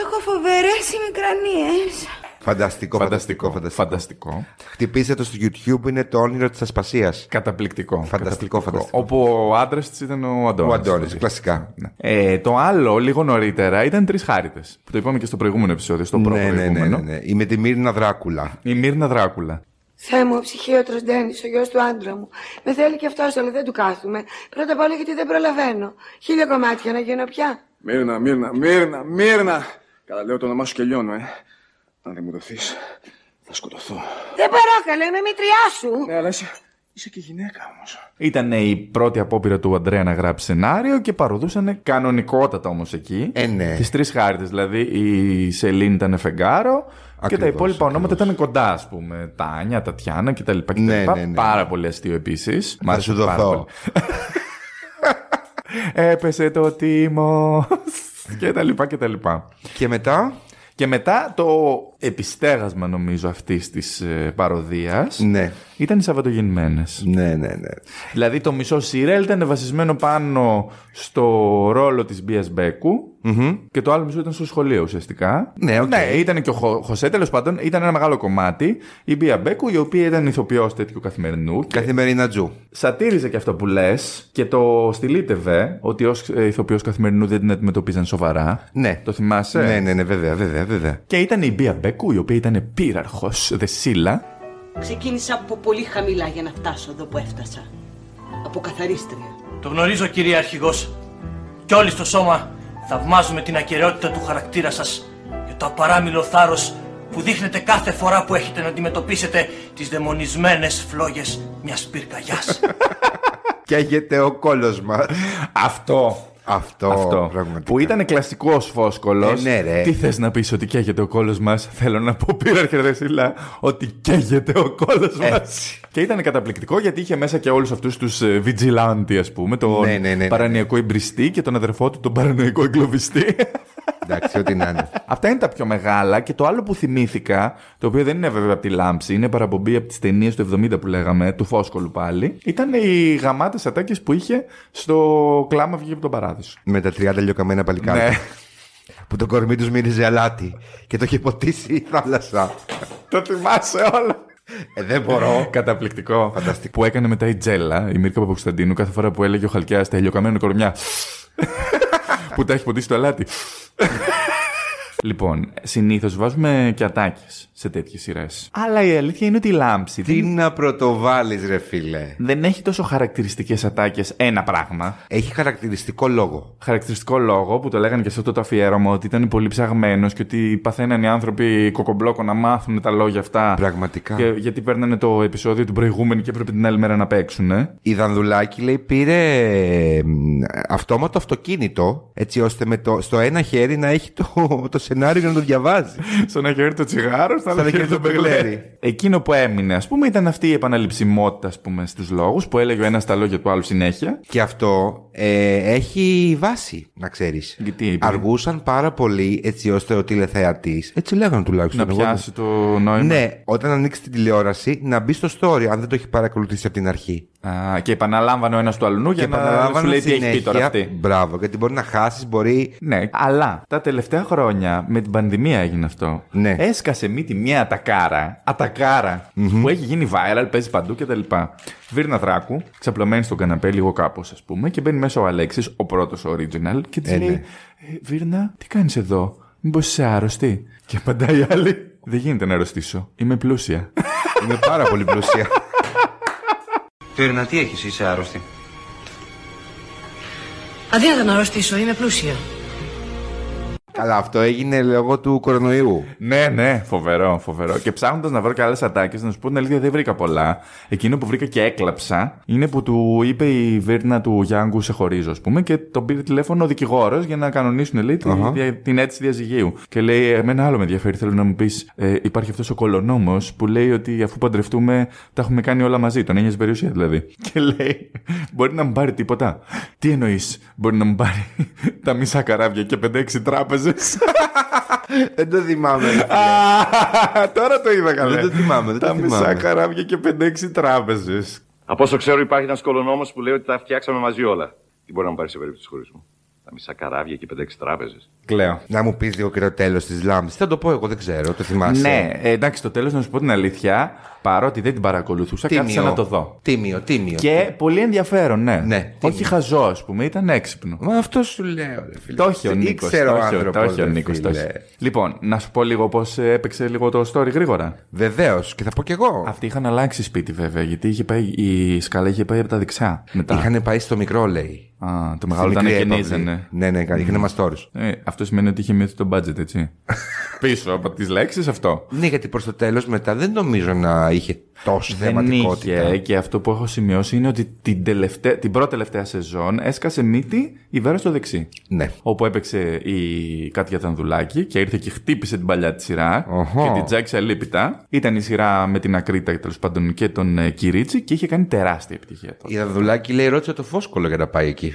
Έχω φοβερές ημικρανίες Φανταστικό, φανταστικό, φανταστικό. Φανταστικό. Χτυπήστε το στο YouTube, είναι το όνειρο της Ασπασίας. Καταπληκτικό. Φανταστικό, φανταστικό. Όπου ο άντρας της ήταν ο Αντώνης. Ο Αντώνης, κλασικά. Ε, το άλλο, λίγο νωρίτερα, ήταν τρεις χάριτες. Που το είπαμε και στο προηγούμενο επεισόδιο, στο πρώτο Ναι, ναι, ναι, προηγούμενο. ναι, ναι. Η με τη Μύρνα Δράκουλα. Η Μύρνα Δράκουλα. Θεέ μου, ο ψυχίατρος Ντένις, ο γιος του άντρα μου. Με θέλει και αυτός, αλλά δεν του κάθουμε. Πρώτα απ' όλα γιατί δεν προλαβαίνω. Χίλια κομμάτια να γίνω πια. Μύρνα, Μύρνα, Μύρνα, Μύρνα. Καλά, λέω το όνομά σου και λιώνω, ε. Αν δεν μου δοθείς, θα σκοτωθώ. Δεν μπορώ, καλέ, είμαι μητριά σου. Ναι, αλλά είσαι, είσαι και γυναίκα όμως. Ήταν η πρώτη απόπειρα του Αντρέα να γράψει σενάριο και παροδούσαν κανονικότατα όμως εκεί. Ε, ναι. Τις τρεις χάρτε. Δηλαδή η Σελήνη ήταν φεγγάρο και τα Ακριβώς, υπόλοιπα ονόματα ήταν κοντά, ας πούμε. Τάνια, Τατιάνα κτλ. κτλ. Ναι, ναι, ναι. Πάρα πολύ αστείο επίσης. Θα σου δοθώ. Έπεσε το τίμος. και τα λοιπά και τα λοιπά. Και μετά; Και μετά το επιστέγασμα νομίζω αυτής της ε, παρωδίας Ναι. ήταν οι Σαββατογεννημένες. Ναι, ναι, ναι. Δηλαδή το μισό σίριαλ ήταν βασισμένο πάνω στο ρόλο της Μπίας Μπέκου και το άλλο μισό ήταν στο σχολείο ουσιαστικά. Ναι, οκ. ήταν και ο Χω- Χωσέ τέλος πάντων, ήταν ένα μεγάλο κομμάτι. Η Μπία Μπέκου, η οποία ήταν ηθοποιός τέτοιου καθημερινού. Και Καθημερινατζού. σατίριζε και αυτό που λες και το στηλίτευε ότι ως ε, ηθοποιός καθημερινού δεν την αντιμετωπίζαν σοβαρά. Ναι. Το θυμάσαι; Ναι, ναι, ναι, βέβαια, βέβαια, βέβαια. Και ήταν η Μπία Μπέκου, η οποία ήταν πύραρχος, δεσίλα. Ξεκίνησα από πολύ χαμηλά για να φτάσω εδώ που έφτασα. Από καθαρίστρια. Το γνωρίζω κύριε Αρχηγός. Κι όλοι στο σώμα θαυμάζουμε την ακαιρεότητα του χαρακτήρα σας και το απαράμιλο θάρρος που δείχνετε κάθε φορά που έχετε να αντιμετωπίσετε τις δαιμονισμένες φλόγες μιας πυρκαγιάς. Καίγεται ο κόλος μας. Αυτό. Αυτό, Αυτό. πραγματικά. Που ήταν κλασικό φόσκολος. Ε, ναι, ρε. Τι θες να πεις ότι καίγεται ο κόλος μας; Θέλω να πω, πήραρχε Δεσίλα, ότι καίγεται ο κόλος μας. Έτσι. Και ήταν καταπληκτικό γιατί είχε μέσα και όλους αυτούς τους vigilante, ας πούμε. Τον Ναι, ναι, ναι, ναι. παρανοϊκό εμπριστή και τον αδερφό του, τον παρανοϊκό εγκλωβιστή. Εντάξει, ό,τι να είναι. Αυτά είναι τα πιο μεγάλα και το άλλο που θυμήθηκα, το οποίο δεν είναι βέβαια από τη λάμψη, είναι παραπομπή από τις ταινίες του 70 που λέγαμε, του Φόσκολου πάλι, ήταν οι γαμάτες ατάκες που είχε στο κλάμα βγήκε από τον παράδεισο. Με τα 30 λιωκαμένα παλικάρια. Ναι. Που το κορμί τους μύριζε αλάτι και το είχε ποτίσει η θάλασσα. Το θυμάσαι όλα. Ε, δεν μπορώ. Καταπληκτικό. Φανταστικό. Που έκανε μετά η Τζέλα, η Μίρκα Παπακουσταντίνου, κάθε φορά που έλεγε ο Χαλκιάς τα ηλιοκαμένα κορμιά. Που τα έχει ποτίσει το αλάτι. λοιπόν, συνήθως βάζουμε και ατάκε σε τέτοιες σειρές. Αλλά η αλήθεια είναι ότι η λάμψη Τι δεν, να πρωτοβάλεις, ρε φίλε. δεν έχει τόσο χαρακτηριστικές ατάκες ένα πράγμα. Έχει χαρακτηριστικό λόγο. Χαρακτηριστικό λόγο που το λέγανε και σε αυτό το αφιέρωμα ότι ήταν πολύ ψαγμένος και ότι παθαίναν οι άνθρωποι κοκομπλόκο να μάθουν τα λόγια αυτά. Πραγματικά. Και, γιατί παίρνανε το επεισόδιο του προηγούμενου και έπρεπε την άλλη μέρα να παίξουν. Ε. Η Δανδουλάκη λέει πήρε ε, αυτόματο αυτοκίνητο έτσι ώστε με το, στο ένα χέρι να έχει το, το σενάριο για να το διαβάζει. Στο ένα χέρι το τσιγάρο, στο άλλο Σαν χέρι χέρι το το μπεγλέρι. μπεγλέρι. Εκείνο που έμεινε, ας πούμε, ήταν αυτή η επαναληψιμότητα, ας πούμε, στους λόγους που έλεγε ο ένας τα λόγια του άλλου συνέχεια. Και αυτό ε, έχει βάση, να ξέρεις. Γιατί είπε; Αργούσαν πάρα πολύ έτσι ώστε ο τηλεθεατής, έτσι λέγανε τουλάχιστον. Να εγώ πιάσει το νόημα. Ναι, όταν ανοίξει την τηλεόραση να μπει στο story, αν δεν το έχει παρακολουθήσει από την αρχή. Α, και επαναλάμβανε ο ένας του αλλού για να σου λέει τι έχει πει τώρα αυτή. Μπράβο, γιατί μπορεί να χάσεις, μπορεί. Ναι, αλλά τα τελευταία χρόνια με την πανδημία έγινε αυτό. Ναι. Έσκασε μύτη μια ατακάρα, ατακάρα, που έχει γίνει viral, παίζει παντού κτλ. Βίρνα Δράκου, ξαπλωμένη στον καναπέ, λίγο κάπως ας πούμε, και μπαίνει μέσα ο Αλέξης, ο πρώτος original, και της Ε, λέει: ναι. «Ε, Βίρνα, τι κάνεις εδώ, Μήπως είσαι άρρωστη; Και απαντάει η άλλη: Δεν γίνεται να αρρωστήσω. Είμαι πλούσια. Είμαι πάρα πολύ πλούσια. Βίρνα, τι έχεις, είσαι άρρωστη. Αδύνατο να αρρωστήσω, είμαι πλούσια. Καλά, αυτό έγινε λόγω του κορονοϊού. Ναι, ναι, φοβερό, φοβερό. Και ψάχνοντας να βρω και άλλες ατάκες, να σου πω την αλήθεια, δεν βρήκα πολλά. Εκείνο που βρήκα και έκλαψα είναι που του είπε η Βίρνα του Γιάνγκου σε χωρίζω, ας πούμε, και τον πήρε τηλέφωνο ο δικηγόρος για να κανονίσουν, λέει, τη- Αχα. δια- την αίτηση διαζυγίου. Και λέει, Εμένα άλλο με ενδιαφέρει, θέλω να μου πεις, ε, υπάρχει αυτός ο κολονόμος που λέει ότι αφού παντρευτούμε τα έχουμε κάνει όλα μαζί. Τον ένιωσε περιουσία δηλαδή. Και λέει, Μπορεί να μου πάρει τίποτα. Τι εννοείς, Μπορεί να μου πάρει τα μισά καράβια και 5-6 τράπεζες. δεν το θυμάμαι. ρε φίλε. Α, Τώρα το είδα καλά. Δεν το θυμάμαι, δεν το Τα θυμάμαι. μισά καράβια και 5-6 τράπεζες. Από όσο ξέρω, υπάρχει ένας κολονόμος που λέει ότι τα φτιάξαμε μαζί όλα. Τι μπορεί να μου πάρει σε περίπτωση χωρισμού. Τα μισά καράβια και 5-6 τράπεζες. Κλαίω. Να μου πεις λίγο και το τέλος της λάμψης. Θα το πω εγώ, δεν ξέρω, το θυμάσαι. Ναι, ε, εντάξει, στο τέλος να σου πω την αλήθεια, παρότι δεν την παρακολουθούσα, Τίμιο. κάθισα να το δω. Τίμιο, τίμιο. Και πολύ ενδιαφέρον, ναι. Ναι, Όχι τίμιο. χαζό, ας πούμε, ήταν έξυπνο. Μα αυτό σου λέω, ρε φίλε. Το έχει ο Τι Νίκος. ξέρω Το άνθρωπος, έχει ο ρε Νίκος. φίλε. Λοιπόν, να σου πω λίγο πώς έπαιξε λίγο το story γρήγορα. Βεβαίως, και θα πω κι εγώ. Αυτοί είχαν αλλάξει σπίτι βέβαια, γιατί είχε πάει, η σκαλά είχε πάει από τα δεξιά. Μετά. Είχαν πάει στο μικρό, λέει. Α, το μεγάλο Στη ήταν μικρή και έπαυλη. νίζανε. Ναι, ναι, είχαν μαστόρου. Ε, αυτό σημαίνει ότι είχε μειωθεί το budget, έτσι. Πίσω από τις λέξεις αυτό. Ναι, γιατί προς το τέλος μετά δεν νομίζω να είχε τόση Δεν θεματικότητα. είχε και αυτό που έχω σημειώσει είναι ότι την, τελευταία, την πρώτη τελευταία σεζόν έσκασε μύτη η Βέρα στο δεξί. Ναι. Όπου έπαιξε η Κάτια Τανδουλάκη και ήρθε και χτύπησε την παλιά της σειρά Οχο. και την τζάκισε αλίπητα. Ήταν η σειρά με την Ακρίτα τέλος πάντων και τον ε, Κυρίτσι και είχε κάνει τεράστια επιτυχία τότε. Η Δαδουλάκη λέει ρώτησε το φόσκολο για να πάει εκεί.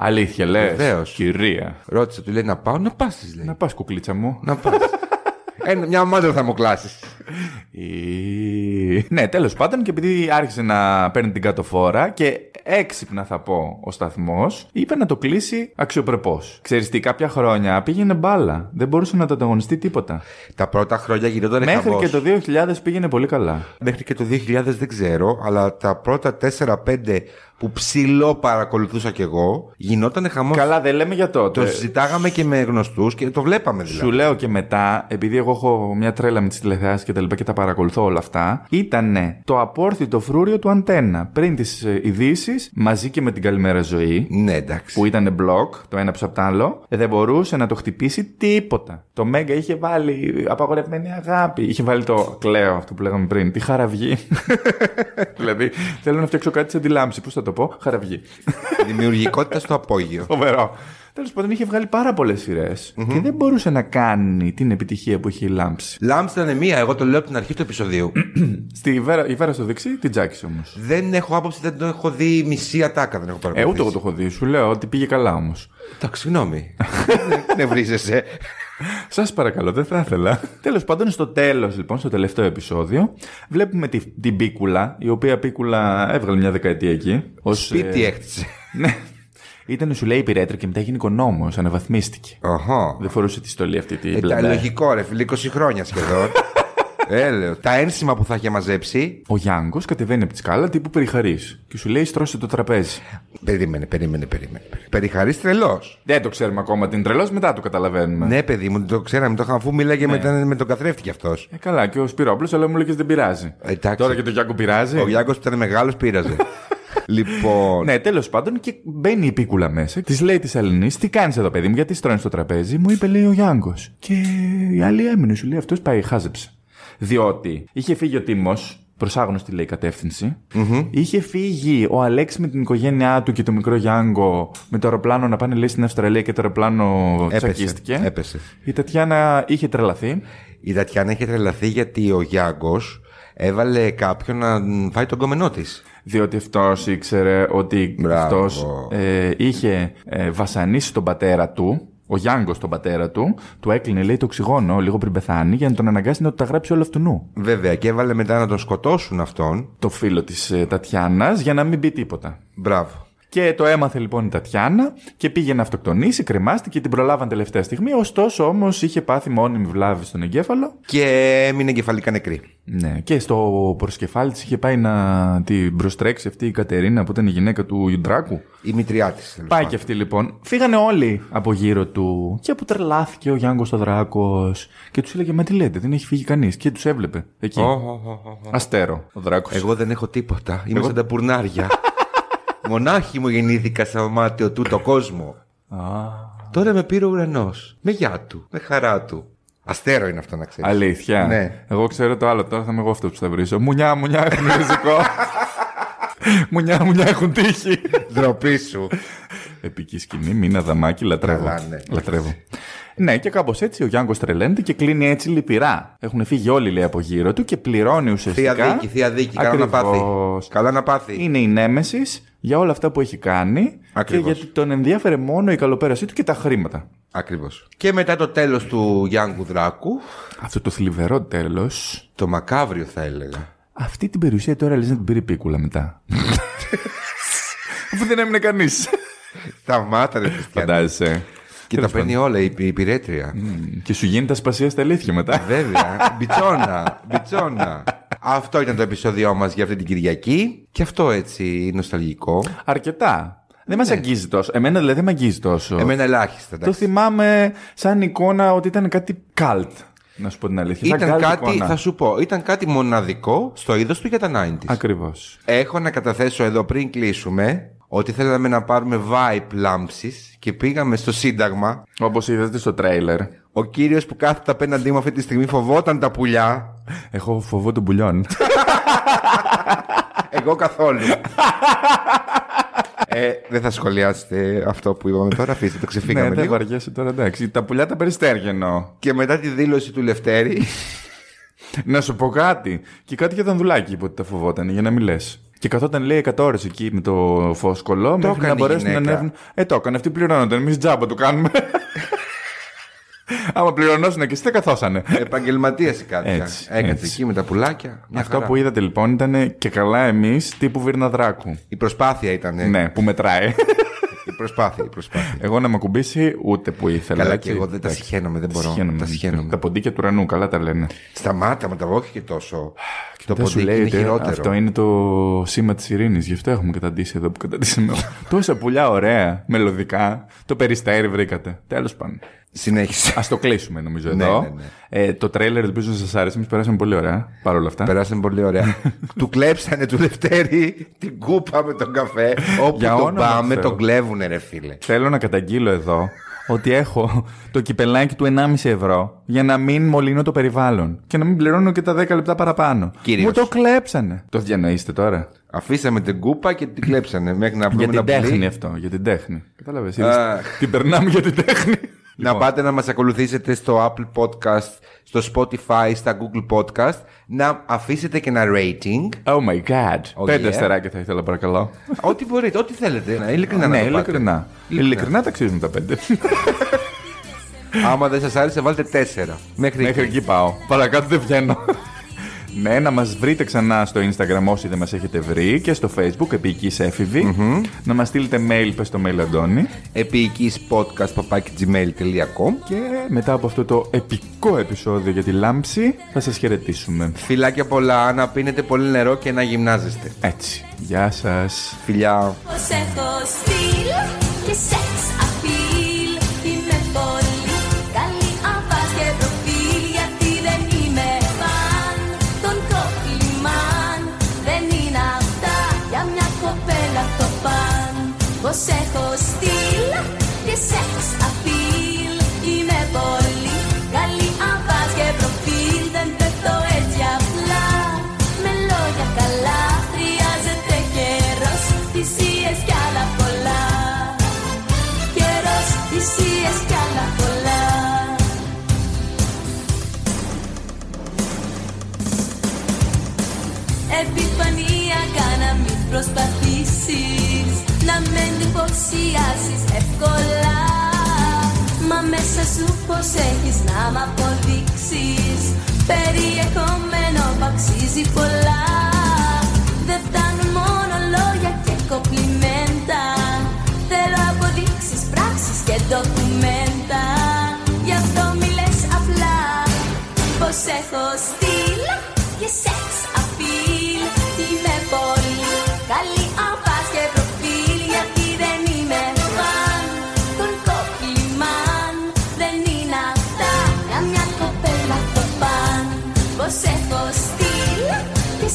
Αλήθεια, λες; Βεβαίως. Κυρία. Ρώτησε, του λέει να πάω, να πας, της λέει. Να πας, κουκλίτσα μου. Να πας. Ένα, μια μάντρα θα μου κλάσεις. Η- Ναι, τέλος πάντων και επειδή άρχισε να παίρνει την κατοφόρα και έξυπνα θα πω ο σταθμός, είπε να το κλείσει αξιοπρεπώς. Ξέρεις τι, κάποια χρόνια πήγαινε μπάλα. Δεν μπορούσε να το ανταγωνιστεί τίποτα. Τα πρώτα χρόνια γινόταν Μέχρι χαμός. και το 2000 πήγαινε πολύ καλά. Μέχρι και το 2000 δεν ξέρω, αλλά τα πρώτα 4-5 που ψηλό παρακολουθούσα κι εγώ, γινόταν χαμός. Καλά, δεν λέμε για τότε. Το συζητάγαμε και με γνωστούς και το βλέπαμε δηλαδή. Σου λέω και μετά, επειδή εγώ έχω μια τρέλα με τις τηλεθεάσεις και τα λοιπά και τα παρακολουθώ όλα αυτά, ήταν το απόρθητο φρούριο του αντένα. Πριν τις ειδήσεις, μαζί και με την καλημέρα ζωή, Ναι, εντάξει. που ήταν μπλοκ, το ένα πίσω από το άλλο, ε, δεν μπορούσε να το χτυπήσει τίποτα. Το Μέγκα είχε βάλει απαγορευμένη αγάπη. Είχε βάλει το κλαίω αυτό που λέγαμε πριν. Τι χαραυγή. δηλαδή, θέλω να φτιάξω κάτι σαν τη λάμψη. Πώς θα το το πω, χαραυγή. Δημιουργικότητα στο απόγειο. Φοβερό. Τέλος πάντων, είχε βγάλει πάρα πολλές σειρές και δεν μπορούσε να κάνει την επιτυχία που είχε η Λάμψη. Λάμψη ήταν μία, εγώ το λέω από την αρχή του επεισοδίου. Στη Βέρα, η Βέρα στο δεξί, την Τζάκης όμως. δεν έχω άποψη, δεν το έχω δει μισή ατάκα, δεν έχω Ε, παρακολουθήσει. ούτε εγώ το έχω δει. Σου λέω ότι πήγε καλά όμως. Εντάξει, συγγνώμη. Δεν βρίζεσαι. Σας παρακαλώ, δεν θα ήθελα. Τέλος πάντων, στο τέλος, λοιπόν, στο τελευταίο επεισόδιο, βλέπουμε τη, την Πίκουλα, η οποία Πίκουλα έβγαλε μια δεκαετία εκεί. Ως, Σπίτι ε, έκτισε. Ναι. Ήταν σου λέει υπηρέτρια και μετά έγινε οικονόμος, αναβαθμίστηκε. Αχα. Δεν φορούσε τη στολή αυτή τη Ε, τα μπλε-μπλε. λογικό ρε φίλε, 20 χρόνια σχεδόν. Έλεω. Τα ένσημα που θα είχε μαζέψει. Ο Γιάνγκος κατεβαίνει από τη σκάλα τύπου περιχαρής και σου λέει στρώσε το τραπέζι. Περίμενε, περίμενε, περίμενε. Περιχαρής τρελός. Δεν το ξέρουμε ακόμα ότι είναι τρελός, μετά το καταλαβαίνουμε. Ναι, παιδί μου, το ξέραμε, το είχαμε αφού μίλαγε με, τον, με τον καθρέφτη κι αυτός. Ε, καλά, και ο Σπυρόπουλος, αλλά μου λέγες δεν πειράζει. Εντάξει. Τώρα και το Γιάνγκο πειράζει. Ο Γιάνγκος που ήταν μεγάλος πείραζε. λοιπόν. Ναι, τέλος πάντων και μπαίνει η πίκουλα μέσα. Της λέει της Αλληνής, τι κάνεις εδώ, παιδί μου, γιατί στρώνεις στο τραπέζι. Μου είπε, λέει ο Γιάνγκος. Και η άλλη έμεινε, σου λέει αυτός πάει, χάζεψε. Διότι είχε φύγει ο Τίμος, προ άγνωστη λέει κατεύθυνση. Είχε φύγει ο Αλέξη με την οικογένειά του και το μικρό Γιάνγκο με το αεροπλάνο να πάνε λέει στην Αυστραλία και το αεροπλάνο Έπεσε, τσακίστηκε. έπεσε. Η Τατιάνα είχε τρελαθεί. Η Τατιάνα είχε τρελαθεί γιατί ο Γιάνγκος έβαλε κάποιον να φάει τον κομμενό της. Διότι αυτός ήξερε ότι Μπράβο. αυτός ε, είχε ε, βασανίσει τον πατέρα του, ο Γιάνγκος τον πατέρα του, του έκλεινε λέει το οξυγόνο λίγο πριν πεθάνει για να τον αναγκάσει να του τα γράψει όλο αυτού νου. Βέβαια, και έβαλε μετά να τον σκοτώσουν αυτόν. Το φίλο της ε, Τατιάνας για να μην πει τίποτα. Μπράβο. Και το έμαθε λοιπόν η Τατιάνα και πήγε να αυτοκτονήσει, κρεμάστηκε και την προλάβαν τελευταία στιγμή. Ωστόσο όμως είχε πάθει μόνιμη βλάβη στον εγκέφαλο. Και έμεινε κεφαλικά νεκρή. Ναι, και στο προσκεφάλι της είχε πάει να την προστρέξει αυτή η Κατερίνα που ήταν η γυναίκα του Ιουντράκου. Η μητριά της. Πάει και αυτή λοιπόν. Φύγανε όλοι από γύρω του και αποτρελάθηκε ο Γιάνγκος ο Δράκο. Και τους έλεγε: Μα τι λέτε, δεν έχει φύγει κανείς. Και τους έβλεπε εκεί. Αστέρο ο Δράκος. Εγώ δεν έχω τίποτα. Είμαι Εγώ- σαν τα πουρνάρια. Μονάχη μου γεννήθηκα στο δωμάτιο του το κόσμο. Τώρα με πήρε ο ουρανός. Με γεια του. Με χαρά του. Αστέρο είναι αυτό να ξέρεις. Αλήθεια. Ναι. Εγώ ξέρω το άλλο, τώρα θα είμαι εγώ αυτός που θα βρίσω. Μουνιά, μουνιά έχουν ριζικό. μουνιά, μουνιά έχουν τύχη. Ντροπή σου. Επική σκηνή, μήνα δαμάκι, λατρεύω. Καλά, ναι. Λατρεύω. Ναι, και κάπως έτσι ο Γιάνγκος τρελαίνεται και κλείνει έτσι λυπηρά. Έχουν φύγει όλοι λέει από γύρω του και πληρώνει ουσιαστικά. Θεία δίκη, θεία δίκη. Καλά να πάθει. Ακριβώς. Καλά να πάθει. Είναι η νέμεσης για όλα αυτά που έχει κάνει Ακριβώς. και γιατί τον ενδιαφέρε μόνο η καλοπέρασή του και τα χρήματα. Ακριβώς. Και μετά το τέλος του Γιάνγκου Δράκου. Αυτό το θλιβερό τέλος. Το μακάβριο θα έλεγα. Αυτή την περιουσία τώρα λες να την πήρε η πίκουλα μετά. Αφού δεν έμεινε κανείς. Σταμάτα, ρε Χριστιανέ. Φαντάζεσαι. Και τα Τέλος παίρνει όλα η, η υπηρέτρια. Και σου γίνεται ασπασία στα αλήθεια μετά. Βέβαια. Μπιτσόνα. Μπιτσόνα. Αυτό ήταν το επεισόδιό μας για αυτή την Κυριακή. Και αυτό έτσι νοσταλγικό. Αρκετά. Δεν μας αγγίζει τόσο. Εμένα δηλαδή δεν με αγγίζει τόσο. Ναι. Εμένα ελάχιστα. Το εντάξει. θυμάμαι σαν εικόνα ότι ήταν κάτι καλτ. Να σου πω την αλήθεια. Σαν Ήταν cult κάτι, εικόνα. θα σου πω, ήταν κάτι μοναδικό στο είδος του για τα 90s. Ακριβώς. Έχω να καταθέσω εδώ πριν κλείσουμε ότι θέλαμε να πάρουμε vibe λάμψης και πήγαμε στο Σύνταγμα. Όπως είδατε στο τρέιλερ. Ο κύριος που κάθεται απέναντί μου αυτή τη στιγμή φοβόταν τα πουλιά. Έχω φοβό των πουλιών. Εγώ καθόλου. ε, δεν θα σχολιάσετε αυτό που είπαμε τώρα, αφήστε το ξεφύγαμε ναι, δεν λίγο. βαριέσαι τώρα, εντάξει. Τα πουλιά τα περιστέργενο. Και μετά τη δήλωση του Λευτέρη, Να σου πω κάτι. Και κάτι για τον δουλάκι είπε ότι τα φοβόταν, για να μην λες. Και καθόταν λέει 100 ώρες εκεί με το φόσκολο, μέχρι έκανε να η μπορέσουν να γυναίκα. ανέβουν. Ε, το έκανε. Αυτοί πληρώνονταν. Εμείς τζάμπα το κάνουμε. Άμα πληρωνόσουν και εσεί δεν καθόσανε. επαγγελματία η κάποια. Έτσι, Έκατσε έτσι. εκεί με τα πουλάκια. Μια Αυτό χαρά. που είδατε λοιπόν ήταν και καλά εμείς τύπου Βυρναδράκου. Η προσπάθεια ήταν. Ναι, που μετράει. Η προσπάθεια, η προσπάθεια. Εγώ να με ακουμπήσει ούτε που ήθελα. Καλά έτσι. και εγώ δεν τα Εντάξει. συχαίνομαι, δεν μπορώ. Συχαίνομαι. Τα συχαίνομαι. Τα ποντίκια του ουρανού, καλά τα λένε. Σταμάτα, μα τα όχι και τόσο. το Δεν σου ποντίκι λέει είναι ότι χειρότερο. αυτό είναι το σήμα της ειρήνης. Γι' αυτό έχουμε καταντήσει εδώ που καταντήσαμε. Τόσα πουλιά ωραία, μελωδικά. Το περιστέρι βρήκατε. Τέλος πάντων. Συνέχισε. Α το κλείσουμε νομίζω Ναι, εδώ. ναι, ναι. Ε, το τρέλερ ελπίζω να σας άρεσε. Εμείς περάσαμε πολύ ωραία παρόλα αυτά. Περάσαμε πολύ ωραία. του κλέψανε του Λευτέρη την κούπα με τον καφέ. Όπου Για τον όνομα του πάμε, Θεού. τον κλέβουνε, ρε φίλε. Θέλω να καταγγείλω εδώ ότι έχω το κυπελάκι του 1,5 ευρώ για να μην μολύνω το περιβάλλον και να μην πληρώνω και τα 10 λεπτά παραπάνω. Κύριος. Μου το κλέψανε. Το διανοείστε τώρα. Αφήσαμε την κούπα και την κλέψανε μέχρι να βρούμε Για την ένα πουλί. τέχνη αυτό. Για την τέχνη. Κατάλαβες. Α. Την περνάμε για την τέχνη. Να πάτε να μας ακολουθήσετε στο Apple Podcast, στο Spotify, στα Google Podcast, να αφήσετε και ένα rating. Oh my god. Oh Πέντε yeah. αστεράκια θα ήθελα παρακαλώ. Ό,τι μπορείτε, ό,τι θέλετε. Να, ειλικρινά ναι, να το πάτε. ειλικρινά. Ειλικρινά τα αξίζουν τα πέντε. Άμα δεν σας άρεσε, βάλτε τέσσερα. Μέχρι, Μέχρι εκεί πάω. Παρακάτω δεν βγαίνω. Ναι, να μας βρείτε ξανά στο Instagram όσοι δεν μας έχετε βρει και στο Facebook επίοικης έφηβη. Να μας στείλετε mail, πες το mail Αντώνη. Επίοικης podcast papakigmail.com Και μετά από αυτό το επικό επεισόδιο για τη λάμψη θα σας χαιρετήσουμε. Φιλάκια πολλά, να πίνετε πολύ νερό και να γυμνάζεστε. Έτσι. Γεια σας. Φιλιά. Πως έχω στυλ και σεξ σεξ απειλ Είμαι πολύ καλή αφάς και προφίλ. Δεν πέφτω έτσι απλά. Με λόγια καλά χρειάζεται καιρός, θυσίες κι άλλα πολλά. Καιρός, θυσίες κι άλλα πολλά. Επιφανία κάνα μην προσπαθήσεις. Να με εντυπωσιάσεις εύκολα. Μα μέσα σου πως έχεις να μ' αποδείξεις. Περιεχομένο που αξίζει πολλά. Δεν φτάνουν μόνο λόγια και κοπλιμέντα. Θέλω αποδείξεις, πράξεις και ντοκουμέντα. Γι' αυτό μη λες απλά πως έχω στυλ και σεξ απειλ. Είμαι πολύ καλή Πως έχω στυλ και